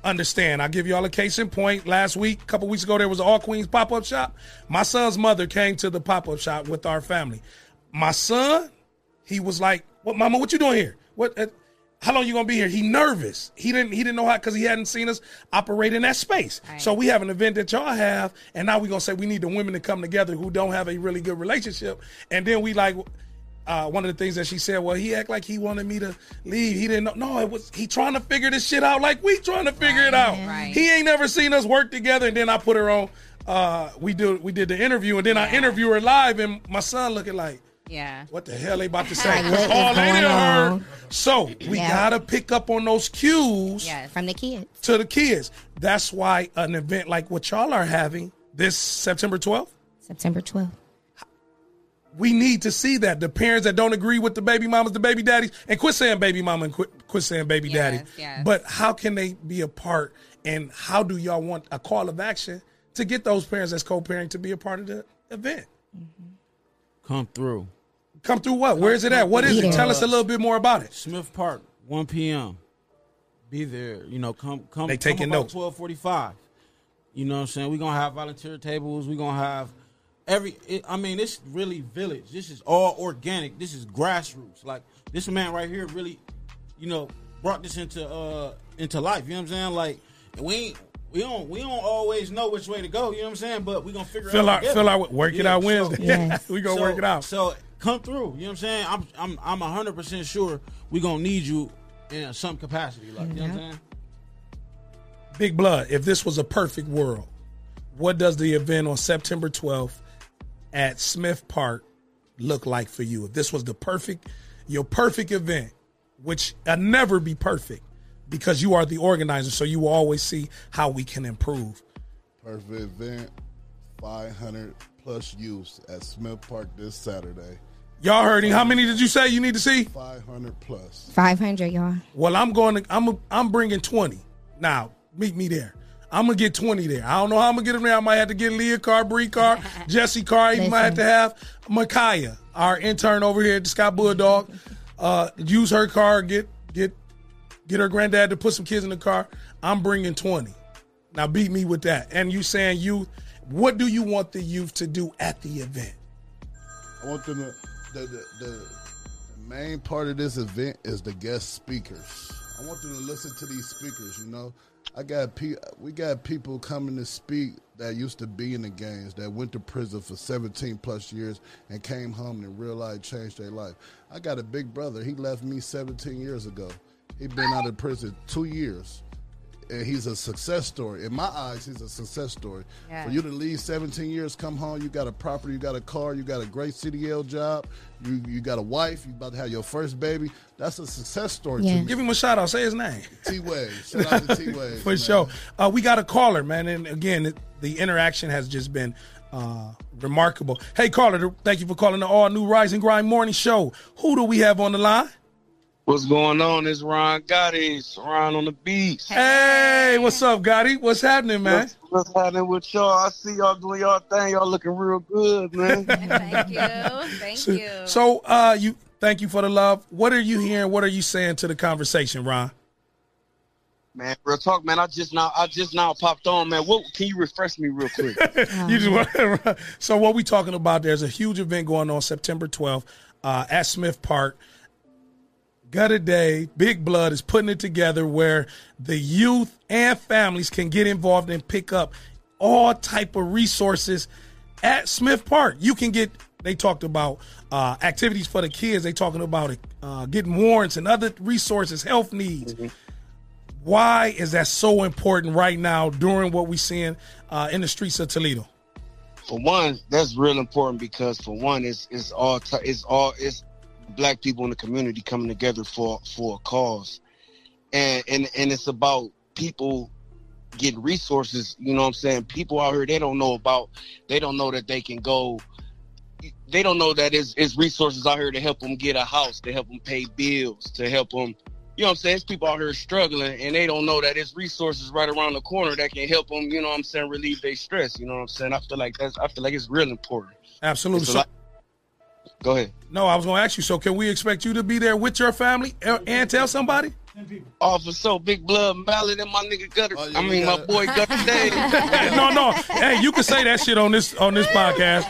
understand, I'll give y'all a case in point. Last week, a couple weeks ago, there was an All Queens pop up shop. My son's mother came to the pop up shop with our family. My son, he was like, "What, Mama? What you doing here? What? Uh, how long you gonna be here?" He nervous. He didn't. He didn't know how because he hadn't seen us operate in that space. So we have an event that y'all have, and now we gonna say we need the women to come together who don't have a really good relationship, and then we like. Uh, one of the things that she said, well, he act like he wanted me to leave. He didn't know. No, it was he trying to figure this shit out like we trying to figure it out. Right. He ain't never seen us work together. And then I put her on. Uh, we do we did the interview, and then I interview her live, and my son looking like, Yeah. what the hell they about to say? Like, All they heard. So we Yeah. gotta pick up on those cues From the kids. to the kids. That's why an event like what y'all are having this September 12th, September 12th. We need to see that. The parents that don't agree with the baby mamas, the baby daddies, and quit saying baby mama and quit, quit saying baby daddy. yes. But how can they be a part and how do y'all want a call of action to get those parents that's co-parenting to be a part of the event? Mm-hmm. Come through. Come through what? Where is it at? What is it? Tell us a little bit more about it. Smith Park, 1 p.m. Be there. You know, come come. They taking come about notes. 1245. You know what I'm saying? We're gonna have volunteer tables. We're gonna have every it, I mean, it's really village. This is all organic. This is grassroots. Like this man right here really, you know, brought this into uh into life. You know what I'm saying? Like we ain't we don't we don't always know which way to go, you know what I'm saying? But we gonna figure Fill out. out- fill out- work it out Wednesday. We gonna so- work it out. So come through. You know what I'm saying? I'm I'm I'm hundred percent sure we gonna need you in some capacity. Like you know what I'm saying? Big Blood, if this was a perfect world, what does the event on September 12th at Smith Park look like for you? If this was the perfect, your perfect event, which will never be perfect because you are the organizer, so you will always see how we can improve. Perfect event, 500 plus youths at Smith Park this Saturday. Y'all heard him. How many did you say you need to see? 500 plus. 500, y'all. Well, I'm going to. I'm. I'm bringing twenty. Now, meet me there. I'm gonna get twenty there. I don't know how I'm gonna get them there. I might have to get Leah car, Bree car, Jesse car. I even might have to have Micaiah, our intern over here at the Scott Bulldog, uh, use her car. Get get get her granddad to put some kids in the car. I'm bringing twenty. Now, beat me with that. And you saying youth? What do you want the youth to do at the event? I want them to. The, the, the, the main part of this event is the guest speakers. I want them to listen to these speakers. You know, I got pe- we got people coming to speak that used to be in the gangs that went to prison for 17 plus years and came home and realized changed their life. I got a big brother. He left me 17 years ago. He been out of prison two years. And he's a success story. In my eyes, he's a success story. Yeah. For you to leave 17 years, come home, you got a property, you got a car, you got a great CDL job, you you got a wife, you about to have your first baby. That's a success story to me. Give him a shout out. Say his name. T Wade. Shout out to T Wade. For sure. Uh, we got a caller, man. And again, the interaction has just been uh, remarkable. Hey, caller, thank you for calling the all new Rise and Grind Morning Show. Who do we have on the line? What's going on? It's Ron Gotti. Ron on the beach. Hey, what's up, Gotti? What's happening, man? What's, what's happening with y'all? I see y'all doing y'all thing. Y'all looking real good, man. Thank you. Thank So, you. so, uh, you thank you for the love. What are you hearing? What are you saying to the conversation, Ron? man, real talk, man. I just now, I just now popped on, man. What can you refresh me real quick? you just want so what we talking about? There's a huge event going on September 12th uh, at Smith Park. Gutter Dave, Big Blood is putting it together where the youth and families can get involved and pick up all type of resources at Smith Park. You can get. They talked about uh, activities for the kids. They talking about uh, getting warrants and other resources, health needs. Why is that so important right now during what we're seeing uh, in the streets of Toledo? for one, that's real important because for one, it's it's all t- it's all it's black people in the community coming together for for a cause, and and and it's about people getting resources. You know what I'm saying? People out here they don't know about they don't know that they can go. They don't know that it's, it's resources out here to help them get a house, to help them pay bills, to help them. You know what I'm saying? It's people out here struggling and they don't know that it's resources right around the corner that can help them, you know what I'm saying, relieve their stress. You know what I'm saying? I feel like that's I feel like it's real important. Absolutely. It's So, lot- Go ahead. No, I was going to ask you. So, can we expect you to be there with your family and and tell somebody? Oh, for so big blood mallet and my nigga gutter. Oh, I we mean, my gotta- boy gutter Dave. no, no. Hey, you can say that shit on this on this podcast.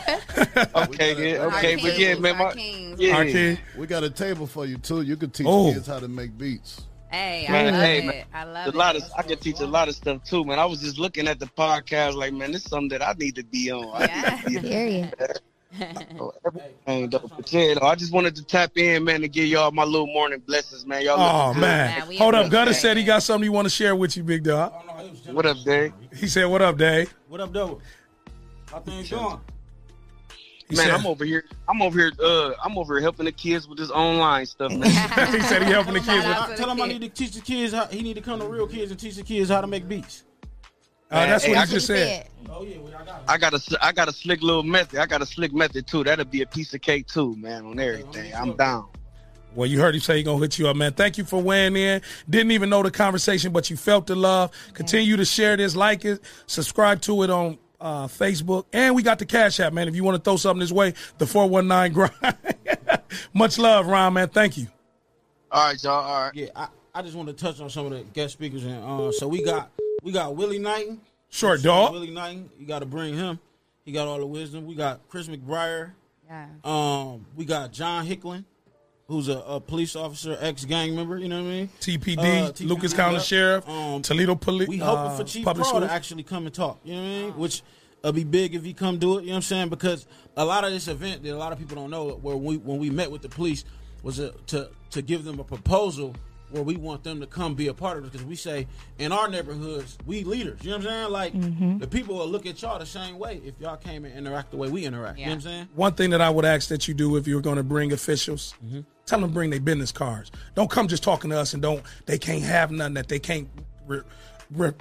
okay, yeah, okay, but yeah, man, my yeah. Our king. We got a table for you too. You can teach Oh. kids how to make beats. Hey, Man, I love hey, it. man. I love a lot of I can teach a lot of stuff too, man. I was just looking at the podcast, like, man, this is something that I need to be on. Yeah, I need to be Period. Oh, everything, though. But yeah, though, I just wanted to tap in, man, to give y'all my little morning blessings, man. Y'all. Oh looking good. man, hold up. Gunner said he got something he want to share with you, big dog. What up, Dave? He said, "What up, Dave?" What up, though? How things going? He man, said- I'm over here. I'm over here. Uh, I'm over here helping the kids with this online stuff, man. he said he helping the kids. I- With, tell him I need to teach the kids. How, he need to come to real kids and teach the kids how to make beats. Uh, that's Hey, what I he just can- said. I got a, s- I got a slick little method. I got a slick method too. That'll be a piece of cake too, man. On everything, I'm down. Well, you heard him say he gonna hit you up, man. Thank you for weighing in. Didn't even know the conversation, but you felt the love. Continue to share this, like it, subscribe to it on uh, Facebook, and we got the Cash App, man. If you want to throw something this way, the four one nine grind. Much love, Ron, man. Thank you. All right, y'all. All right. Yeah, I, I just want to touch on some of the guest speakers and uh, so we got we got Willie Knighton. Short dog. Willie Knighton. You got to bring him. He got all the wisdom. We got Chris McBriar. Yeah. Um, we got John Hicklin, who's a, a police officer, ex gang member. You know what I mean? TPD, Uh, TPD, Lucas County yep. Sheriff, Um, Toledo Police. We hoping uh, for Chief Public Paul to actually come and talk. You know what I mean? Which will be big if he come do it. You know what I'm saying? Because a lot of this event that a lot of people don't know, where we when we met with the police, was a, to to give them a proposal where we want them to come be a part of it. Because we say in our neighborhoods, we leaders. You know what I'm saying? Like Mhm. the people will look at y'all the same way if y'all came and interact the way we interact. You know what I'm saying? One thing that I would ask that you do if you're going to bring officials, Mm-hmm. tell them bring their business cards. Don't come just talking to us and don't they can't have nothing that they can't re, re,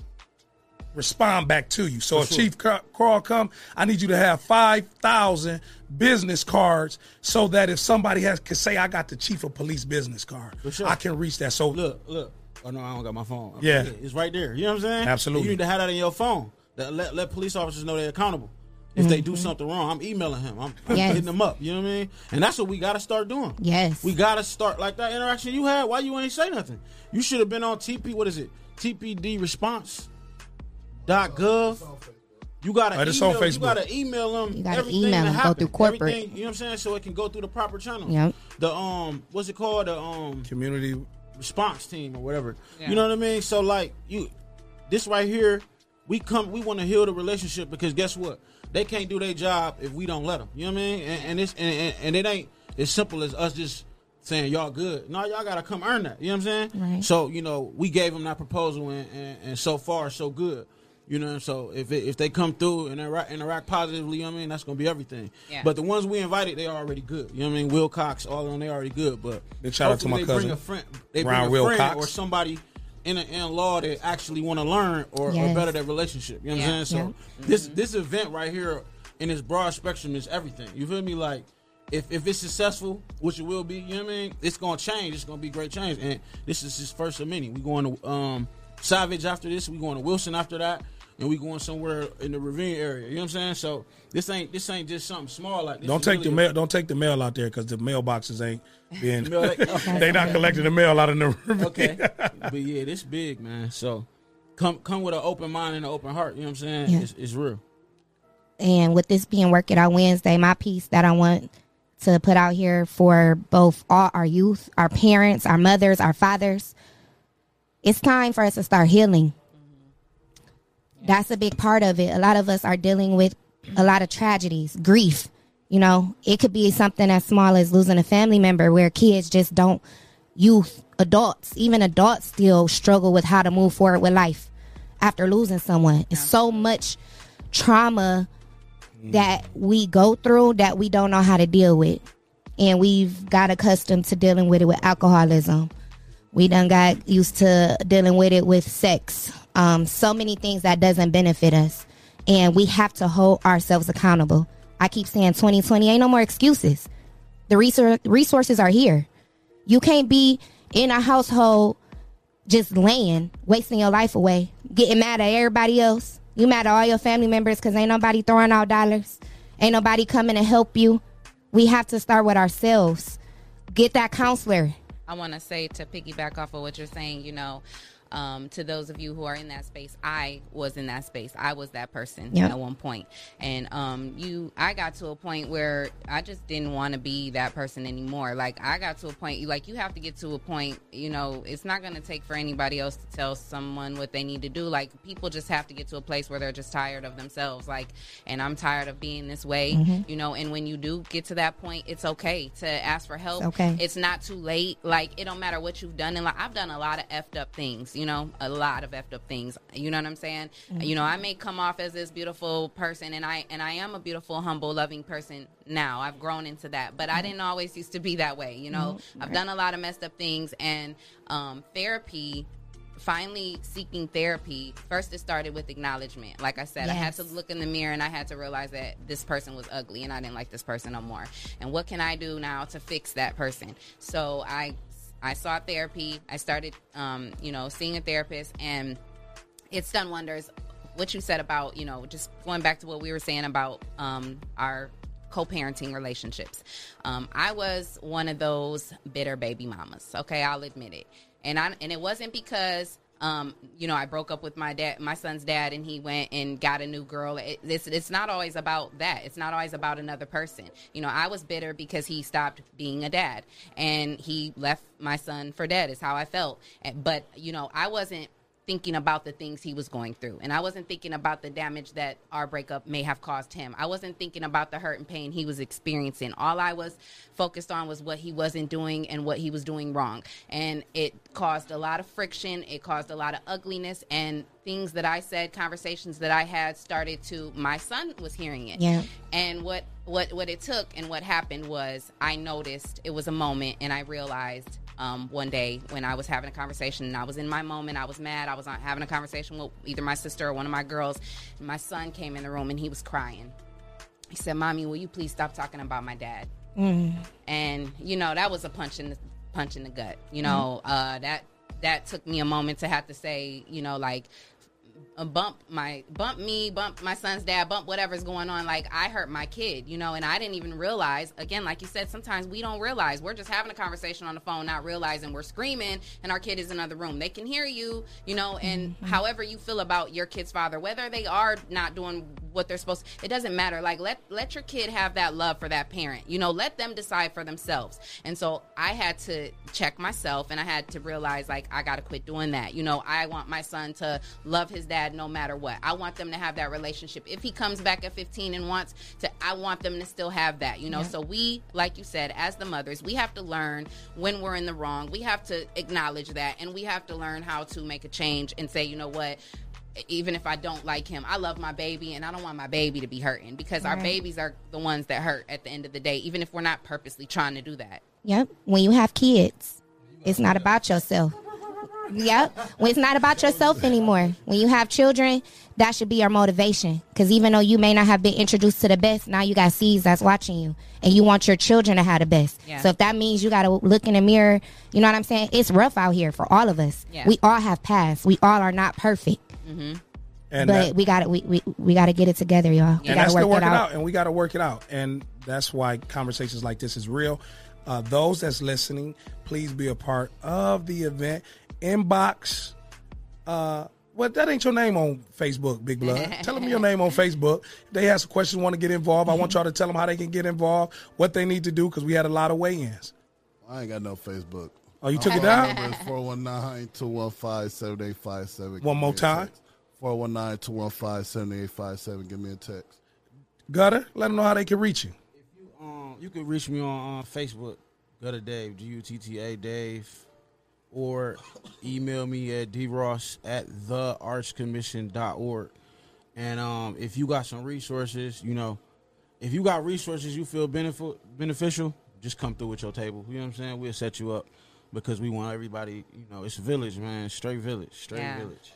respond back to you. So For if sure. Chief Ca- Carl come, I need you to have five thousand business cards so that if somebody has can say I got the chief of police business card, For sure. I can reach that. So look, look. Oh no, I don't got my phone. Yeah. it's right there. You know what I'm saying? Absolutely. You need to have that in your phone. That let let police officers know they're accountable. If they do Mhm. something wrong, I'm emailing him. I'm Yes. hitting them up. You know what I mean? And that's what we got to start doing. Yes. We got to start like that interaction you had. Why you ain't say nothing? You should have been on TP. What is it? TPD response. Dot gov. You gotta Uh, it's email, on You gotta email them. You gotta everything email them, go through corporate. everything, you know what I'm saying? So it can go through the proper channel. Yep. The um, what's it called? The um, community response team or whatever. Yeah. You know what I mean? So like you, this right here, we come, we want to heal the relationship because guess what? They can't do their job if we don't let them. You know what I mean? And, and it's and, and, and it ain't as simple as us just saying y'all good. No, y'all gotta come earn that. You know what I'm saying? Right. So you know, we gave them that proposal, and, and, and so far so good. You know, so if it, if they come through and interact, interact positively, you know what I mean, that's gonna be everything. Yeah. But the ones we invited, they are already good. You know what I mean? Will Cox, all of them, they already good. But Big shout out to hopefully my they cousin, Bring a friend, they Ron bring a Will friend Cox. or somebody in a, in law that actually want to learn or, or better their relationship. You know what Yeah. I'm saying? So this this event right here in its broad spectrum is everything. You feel me? Like if, if it's successful, which it will be, you know what I mean? It's gonna change. It's gonna be great change. And this is his first of many. We going to um Savage after this. We going to Wilson after that. And we going somewhere in the Ravine area. You know what I'm saying? So this ain't this ain't just something small like this. Don't take really the a- mail. Don't take the mail out there because the mailboxes ain't being. Mail- okay. they not collecting the mail out in the. Ravine. okay. But yeah, this big, man. So come come with an open mind and an open heart. You know what I'm saying? Yeah. It's, it's real. And with this being Work It Out Wednesday, my piece that I want to put out here for both all our youth, our parents, our mothers, our fathers, it's time for us to start healing. That's a big part of it. A lot of us are dealing with a lot of tragedies, grief. You know, it could be something as small as losing a family member where kids just don't, youth, adults, even adults still struggle with how to move forward with life after losing someone. It's so much trauma that we go through that we don't know how to deal with. And we've got accustomed to dealing with it with alcoholism. We done got used to dealing with it with sex. Um, so many things that doesn't benefit us. And we have to hold ourselves accountable. I keep saying 2020 ain't no more excuses. The resources are here. You can't be in a household just laying, wasting your life away, getting mad at everybody else. You mad at all your family members because ain't nobody throwing out dollars. Ain't nobody coming to help you We have to start with ourselves. Get that counselor. I want to say to piggyback off of what you're saying, you know, um, to those of you who are in that space, I was in that space. I was that person Yep. at one point, and um, you, I got to a point where I just didn't want to be that person anymore. Like I got to a point, like you have to get to a point. You know, it's not going to take for anybody else to tell someone what they need to do. Like people just have to get to a place where they're just tired of themselves. Like, and I'm tired of being this way. Mhm. You know, and when you do get to that point, it's okay to ask for help. Okay. It's not too late. Like it don't matter what you've done. And like I've done a lot of effed up things. You know, a lot of effed up things. You know what I'm saying? Mhm. You know, I may come off as this beautiful person, and I and I am a beautiful, humble, loving person now. I've grown into that, but I didn't always used to be that way. You know, Mhm. I've done a lot of messed up things, and um, therapy. Finally, seeking therapy. First, it started with acknowledgement. Like I said, I had to look in the mirror and I had to realize that this person was ugly and I didn't like this person no more. And what can I do now to fix that person? So I I sought therapy. I started um, you know, seeing a therapist and it's done wonders. What you said about, you know, just going back to what we were saying about um our co-parenting relationships. Um, I was one of those bitter baby mamas. Okay, I'll admit it. And I and it wasn't because um, you know I broke up with my dad, my son's dad, and he went and got a new girl. It, it's it's not always about that. It's not always about another person. You know, I was bitter because he stopped being a dad and he left my son for dead. Is how I felt. But you know, I wasn't thinking about the things he was going through. And I wasn't thinking about the damage that our breakup may have caused him. I wasn't thinking about the hurt and pain he was experiencing. All I was focused on was what he wasn't doing and what he was doing wrong. And it caused a lot of friction, it caused a lot of ugliness and things that I said, conversations that I had started to my son was hearing it. Yeah. And what what what it took and what happened was I noticed it was a moment and I realized um, one day when I was having a conversation and I was in my moment, I was mad. I was having a conversation with either my sister or one of my girls. My son came in the room and he was crying. He said, "Mommy, will you please stop talking about my dad?" Mm. and you know that was a punch in the punch in the gut. You know uh, that that took me a moment to have to say, you know, like uh, bump my bump me, bump my son's dad, bump whatever's going on. Like I hurt my kid, you know, and I didn't even realize. Again, like you said, sometimes we don't realize we're just having a conversation on the phone, not realizing we're screaming, and our kid is in another room. They can hear you, you know, and however you feel about your kid's father, whether they are not doing what they're supposed, to, it doesn't matter. Like let let your kid have that love for that parent, you know, let them decide for themselves. And so I had to check myself, and I had to realize like I got to quit doing that. You know, I want my son to love his dad no matter what. I want them to have that relationship. If he comes back at 15 and wants to, I want them to still have that, you know? So we, like you said, as the mothers, we have to learn when we're in the wrong. We have to acknowledge that and we have to learn how to make a change and say, you know what? Even if I don't like him, I love my baby and I don't want my baby to be hurting because our babies are the ones that hurt at the end of the day, even if we're not purposely trying to do that. Yep. When you have kids, it's not about yourself. Yep. When it's not about yourself anymore. When you have children, that should be your motivation. Because even though you may not have been introduced to the best, now you got seeds that's watching you, and you want your children to have the best. Yeah. So if that means you got to look in the mirror, you know what I'm saying? It's rough out here for all of us. Yeah. We all have pasts. We all are not perfect. Mm-hmm. And but that- we got to we, we, we got to get it together, y'all. We and got that's to still work working it out. out. and we got to work it out, and that's why conversations like this is real. Uh, those that's listening, please be a part of the event. Inbox. Uh, well, that ain't your name on Facebook, Big Blood. tell them your name on Facebook. If they have some questions, want to get involved. I want y'all to tell them how they can get involved, what they need to do, because we had a lot of weigh-ins. I ain't got no Facebook. Oh, you took it down? phone 419-215-7857. One more time. 419-215-7857. Give me a text. Gutter, let them know how they can reach you. Um, you can reach me on uh, Facebook, Gutter Dave, G U T T A Dave, or email me at dross at theartscommission.org. And um, if you got some resources, you know, if you got resources you feel benefit, beneficial, just come through with your table. You know what I'm saying? We'll set you up because we want everybody, you know, it's village, man. Straight village. Straight Yeah. village.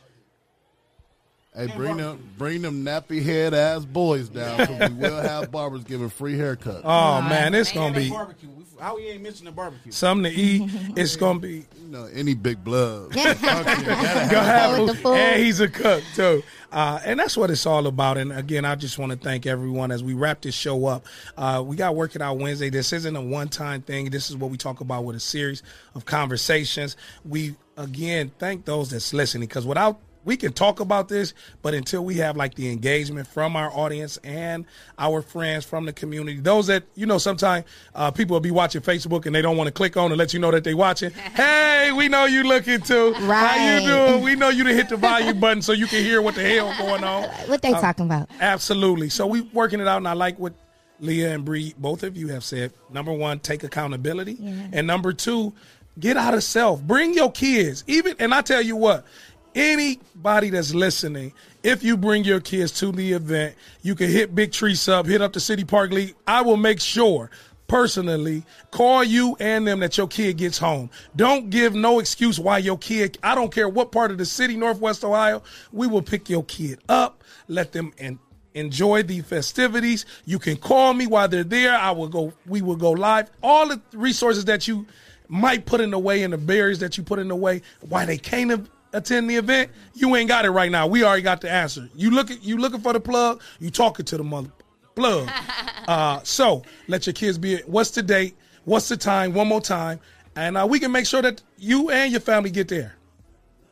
Hey, bring them, bring them nappy head ass boys down because we will have barbers giving free haircuts. Oh man, it's gonna be. barbecue. How we ain't missing the barbecue? something to eat. it's gonna be You know, any big blood. Gonna have food. And he's a cook too. Uh, and that's what it's all about. And again, I just want to thank everyone as we wrap this show up. Uh, we got Work It Out Wednesday. This isn't a one time thing. This is what we talk about with a series of conversations. We again thank those that's listening because without we can talk about this, but until we have like the engagement from our audience and our friends from the community, those that you know, sometimes uh, people will be watching Facebook and they don't want to click on and let you know that they're watching. hey, we know you looking too. How you doing? We know you to hit the volume button so you can hear what the hell going on. What they Uh, talking about? Absolutely. So we working it out, and I like what Leah and Bree, both of you have said. Number one, take accountability, and number two, get out of self. Bring your kids. Even, and I tell you what, anybody that's listening, if you bring your kids to the event, you can hit Big Tree Sub, hit up the City Park League. I will make sure personally call you and them that your kid gets home. Don't give no excuse why your kid, I don't care what part of the city, Northwest Ohio, we will pick your kid up, let them and enjoy the festivities. You can call me while they're there. I will go, we will go live. All the resources that you might put in the way and the barriers that you put in the way why they can't attend the event, you ain't got it right now. We already got the answer. You look at you looking for the plug, you talking to the mother plug. uh, so let your kids be. What's the date? What's the time? One more time, and uh, we can make sure that you and your family get there.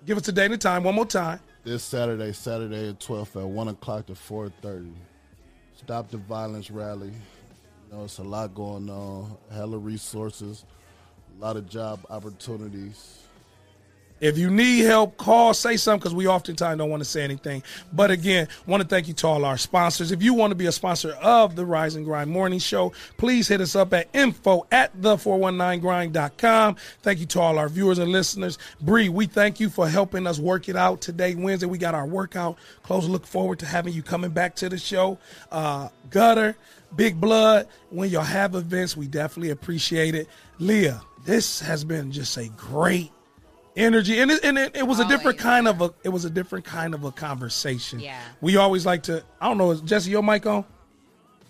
Give us the date and time one more time. This Saturday, Saturday the 12th at 1 o'clock to 4.30. Stop the Violence Rally. You know, it's a lot going on. Hella resources. A lot of job opportunities. If you need help, call, say something because we oftentimes don't want to say anything. But again, want to thank you to all our sponsors. If you want to be a sponsor of the Rise and Grind Morning Show, please hit us up at info at the419grind.com. Thank you to all our viewers and listeners. Bree, we thank you for helping us work it out today, Wednesday. We got our workout close. Look forward to having you coming back to the show. Uh, Gutter, Big Blood, when y'all have events, we definitely appreciate it. Leah, this has been just a great energy and it, and it, it was a different kind of a it was a different kind of a conversation. Yeah. we always like to i don't know is jesse your mic on?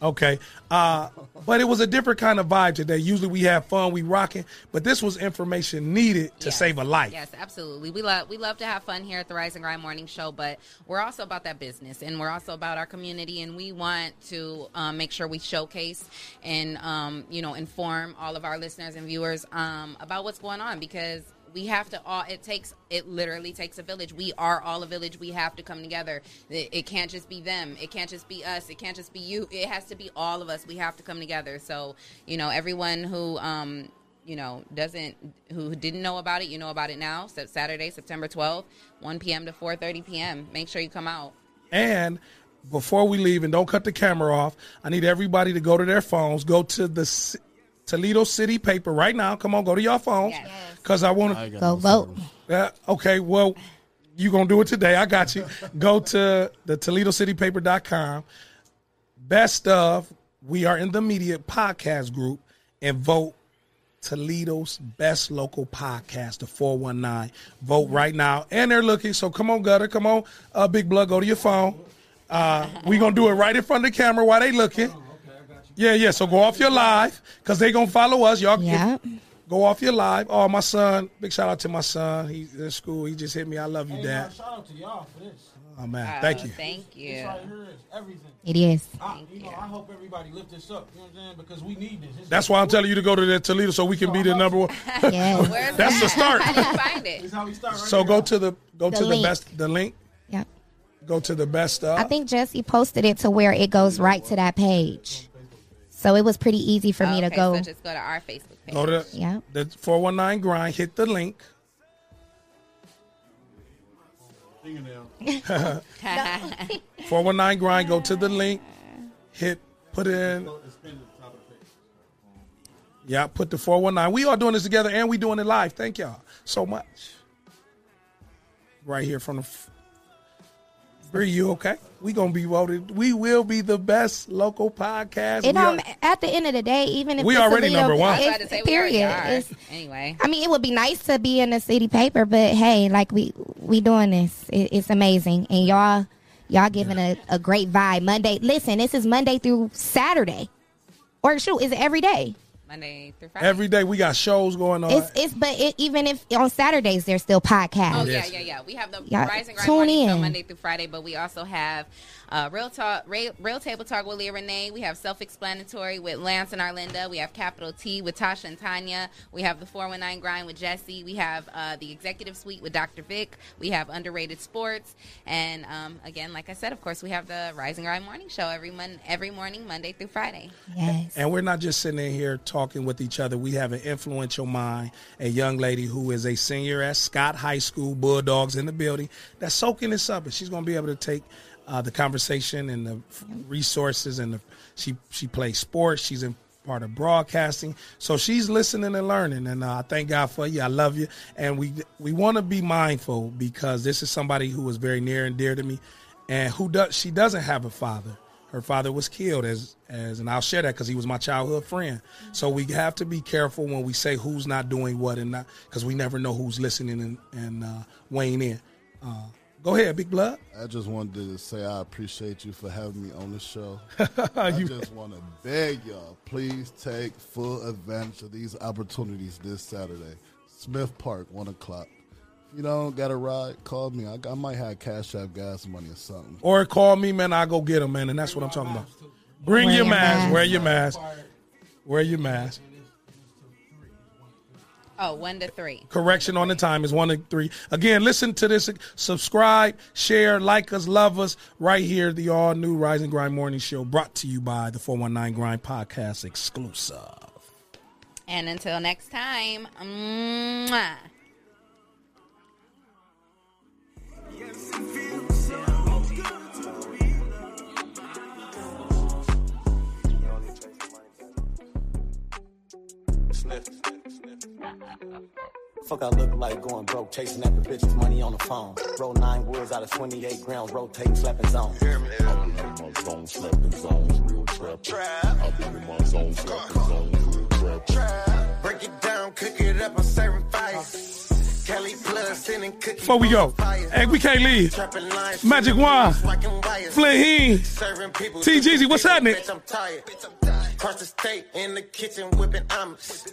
Okay. Uh but it was a different kind of vibe today. Usually we have fun we rocking but this was information needed to save a life. Yes, absolutely. We love we love to have fun here at the Rise and Grind Morning Show, but we're also about that business, and we're also about our community, and we want to um, make sure we showcase and um, you know inform all of our listeners and viewers um, about what's going on because we have to all it takes it literally takes a village. We are all a village. We have to come together. It, it can't just be them. It can't just be us. It can't just be you. It has to be all of us. We have to come together. So you know everyone who um you know doesn't who didn't know about it you know about it now. So saturday september 12th 1 p.m to 4.30 p.m make sure you come out. And before we leave, and don't cut the camera off, I need everybody to go to their phones, go to the Toledo City paper right now. Come on, go to your phones, because I want to Go vote. Uh, okay, well, you gonna do it today. I got you. Go to the ToledoCityPaper.com. Best of, we are in the media podcast group and vote Toledo's best local podcast, the 419. Vote right now. And they're looking. So come on, Gutter. Come on, uh, Big Blood. Go to your phone. Uh, we going to do it right in front of the camera while they looking. Yeah, yeah. So go off your live because they going to follow us. Y'all Yeah. go off your live. Oh, my son. Big shout out to my son. He's in school. He just hit me. I love you, Hey, Dad. man, shout out to y'all for this. Oh, man. Thank you. thank you This right here is everything. It is. I, you know, I hope everybody lift this up. You know what I'm saying? Because we need this. This That's why I'm telling you to go to the Toledo so we can be the number one. Yes. That's the start. find it This is how we start right So here. go to the go The to the best the link. Yep. Go to the best uh I think Jesse posted it to where it goes right to that page. So it was pretty easy for me to go. so just go to our facebook page go to Yeah. the 419 grind, hit the link. 419 grind, go to the link, hit put in Yeah, put the 419. We are doing this together and we doing it live. Thank y'all so much. Right here from the f- Bree, you okay? We gonna be voted. We will be the best local podcast. It We are- um, at the end of the day, even if We it's already Toledo, number one. It's- say period. It's, anyway I mean, it would be nice to be in the city paper, but hey, like we we doing this, it, it's amazing, and y'all y'all giving a, a great vibe. Monday, listen, this is Monday through Saturday, or shoot, is it every day? Monday through Friday. Every day we got shows going on. It's it's but it, even if on Saturdays there's still podcasts. Oh yeah, yeah, yeah. We have the Yeah, Rise and Grind tune morning show in. Monday through Friday, but we also have uh, real talk, real, real table talk with Leah Renee. We have self-explanatory with Lance and Arlinda. We have Capital T with Tasha and Tanya. We have the 419 Grind with Jesse. We have uh, the Executive Suite with Dr. Vic. We have Underrated Sports, and um, again, like I said, of course, we have the Rise and Grind morning show every mon- every morning, Monday through Friday. Yes. And we're not just sitting in here talking with each other. We have an influential mind, a young lady who is a senior at Scott High School, Bulldogs in the building, that's soaking this up. And she's going to be able to take uh, the conversation and the resources. And the, she, she plays sports. She's in part of broadcasting. So she's listening and learning. And uh, I thank God for you. I love you. And we, we want to be mindful because this is somebody who is very near and dear to me and who does, she doesn't have a father her father was killed as as and I'll share that because he was my childhood friend. So we have to be careful when we say who's not doing what and not because we never know who's listening and, and uh, weighing in. Uh, go ahead, Big Blood. I just wanted to say I appreciate you for having me on the show. I just want to beg y'all, please take full advantage of these opportunities this Saturday. Smith Park, one o'clock. If you don't got a ride, call me. I, I might have Cash App gas money or something. Or call me, man. I'll go get him, man. And that's what I'm talking about. Bring Wear your your mask. mask. Wear your mask. Wear your mask. Oh, one to three. Correction on the time is one to three. Again, listen to this. Subscribe, share, like us, love us. Right here, the all new Rise and Grind Morning Show brought to you by the 419 Grind Podcast exclusive. And until next time, mwah. Fuck, I look like going broke, chasing after bitches, money on the phone. Roll nine woods out of 28 grounds, rotating, slapping zone. Hear me? my zone, slapping zones, real trap. I've been in my zone, slapping zones, real trap. Break it down, cook it up, I'm serving fire. Before we go, hey, we can't leave. Magic Wand, Flaheen, T Jeezy, what's happening? Bitch, I'm tired. Cross the state in the kitchen whipping omelets.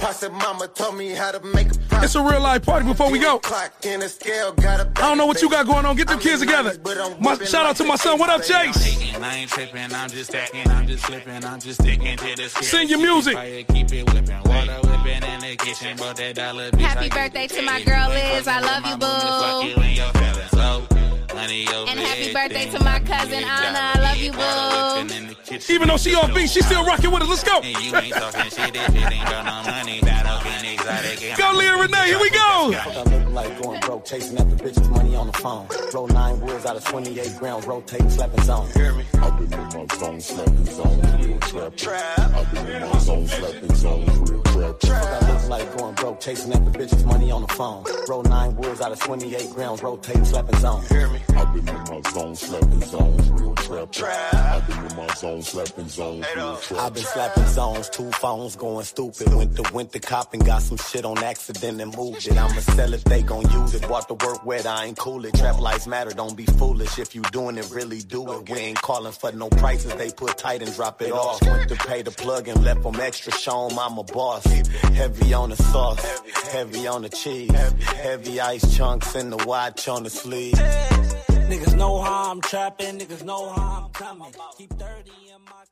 Pasta mama told me how to make a. It's a real life party before we go. Clock in the scale, got a I don't know what you got going on. Get them kids together. My, shout out to my son. What up, Chase? I ain't tripping, I'm just stacking, I'm just flipping, I'm just sticking to the. Sing your music. Fire, keep it whipping, water whipping in the kitchen, but that dollar bitch. Happy birthday to my girl Liz. I love you, boo. you and your feelings, so money over And happy birthday everything. to my cousin Anna. I love you, boo. Even though she off beat, she still rocking with us. Let's go. And you ain't talking shit, that shit ain't got no money. That up in exotic. Go, Leah Renee. Here we go. Fuck, I look like going broke, chasing after bitches, money on the phone. Roll nine woods out of 28 grounds, rotating, slapping zone. Hear me? I've been in my zone, slapping zones, real trap. I've been in my zone, slapping zones, real trap. Fuck, I look like going broke, chasing after bitches, money on the phone. Roll nine woods out of 28 grounds, rotating, slapping zone. Hear me? I've been in my zone, slapping zones, real trap. I've been in my zone, slapping zones, real trap. I've been slapping zones, two phones going stupid. Went to went to cop and got some shit on accident and moved it. I'ma sell it, they gon' use it. Bought the work wet, I ain't cool it. Trap lives matter, don't be foolish. If you doing it, really do it. We ain't calling for no prices, they put tight and drop it off. Went to pay the plug and left them extra, show show 'em I'm a boss. Heavy on the sauce, heavy on the cheese. Heavy ice chunks and the watch on the sleeve. Niggas know how I'm trapping, niggas know how I'm coming. Keep 30 in my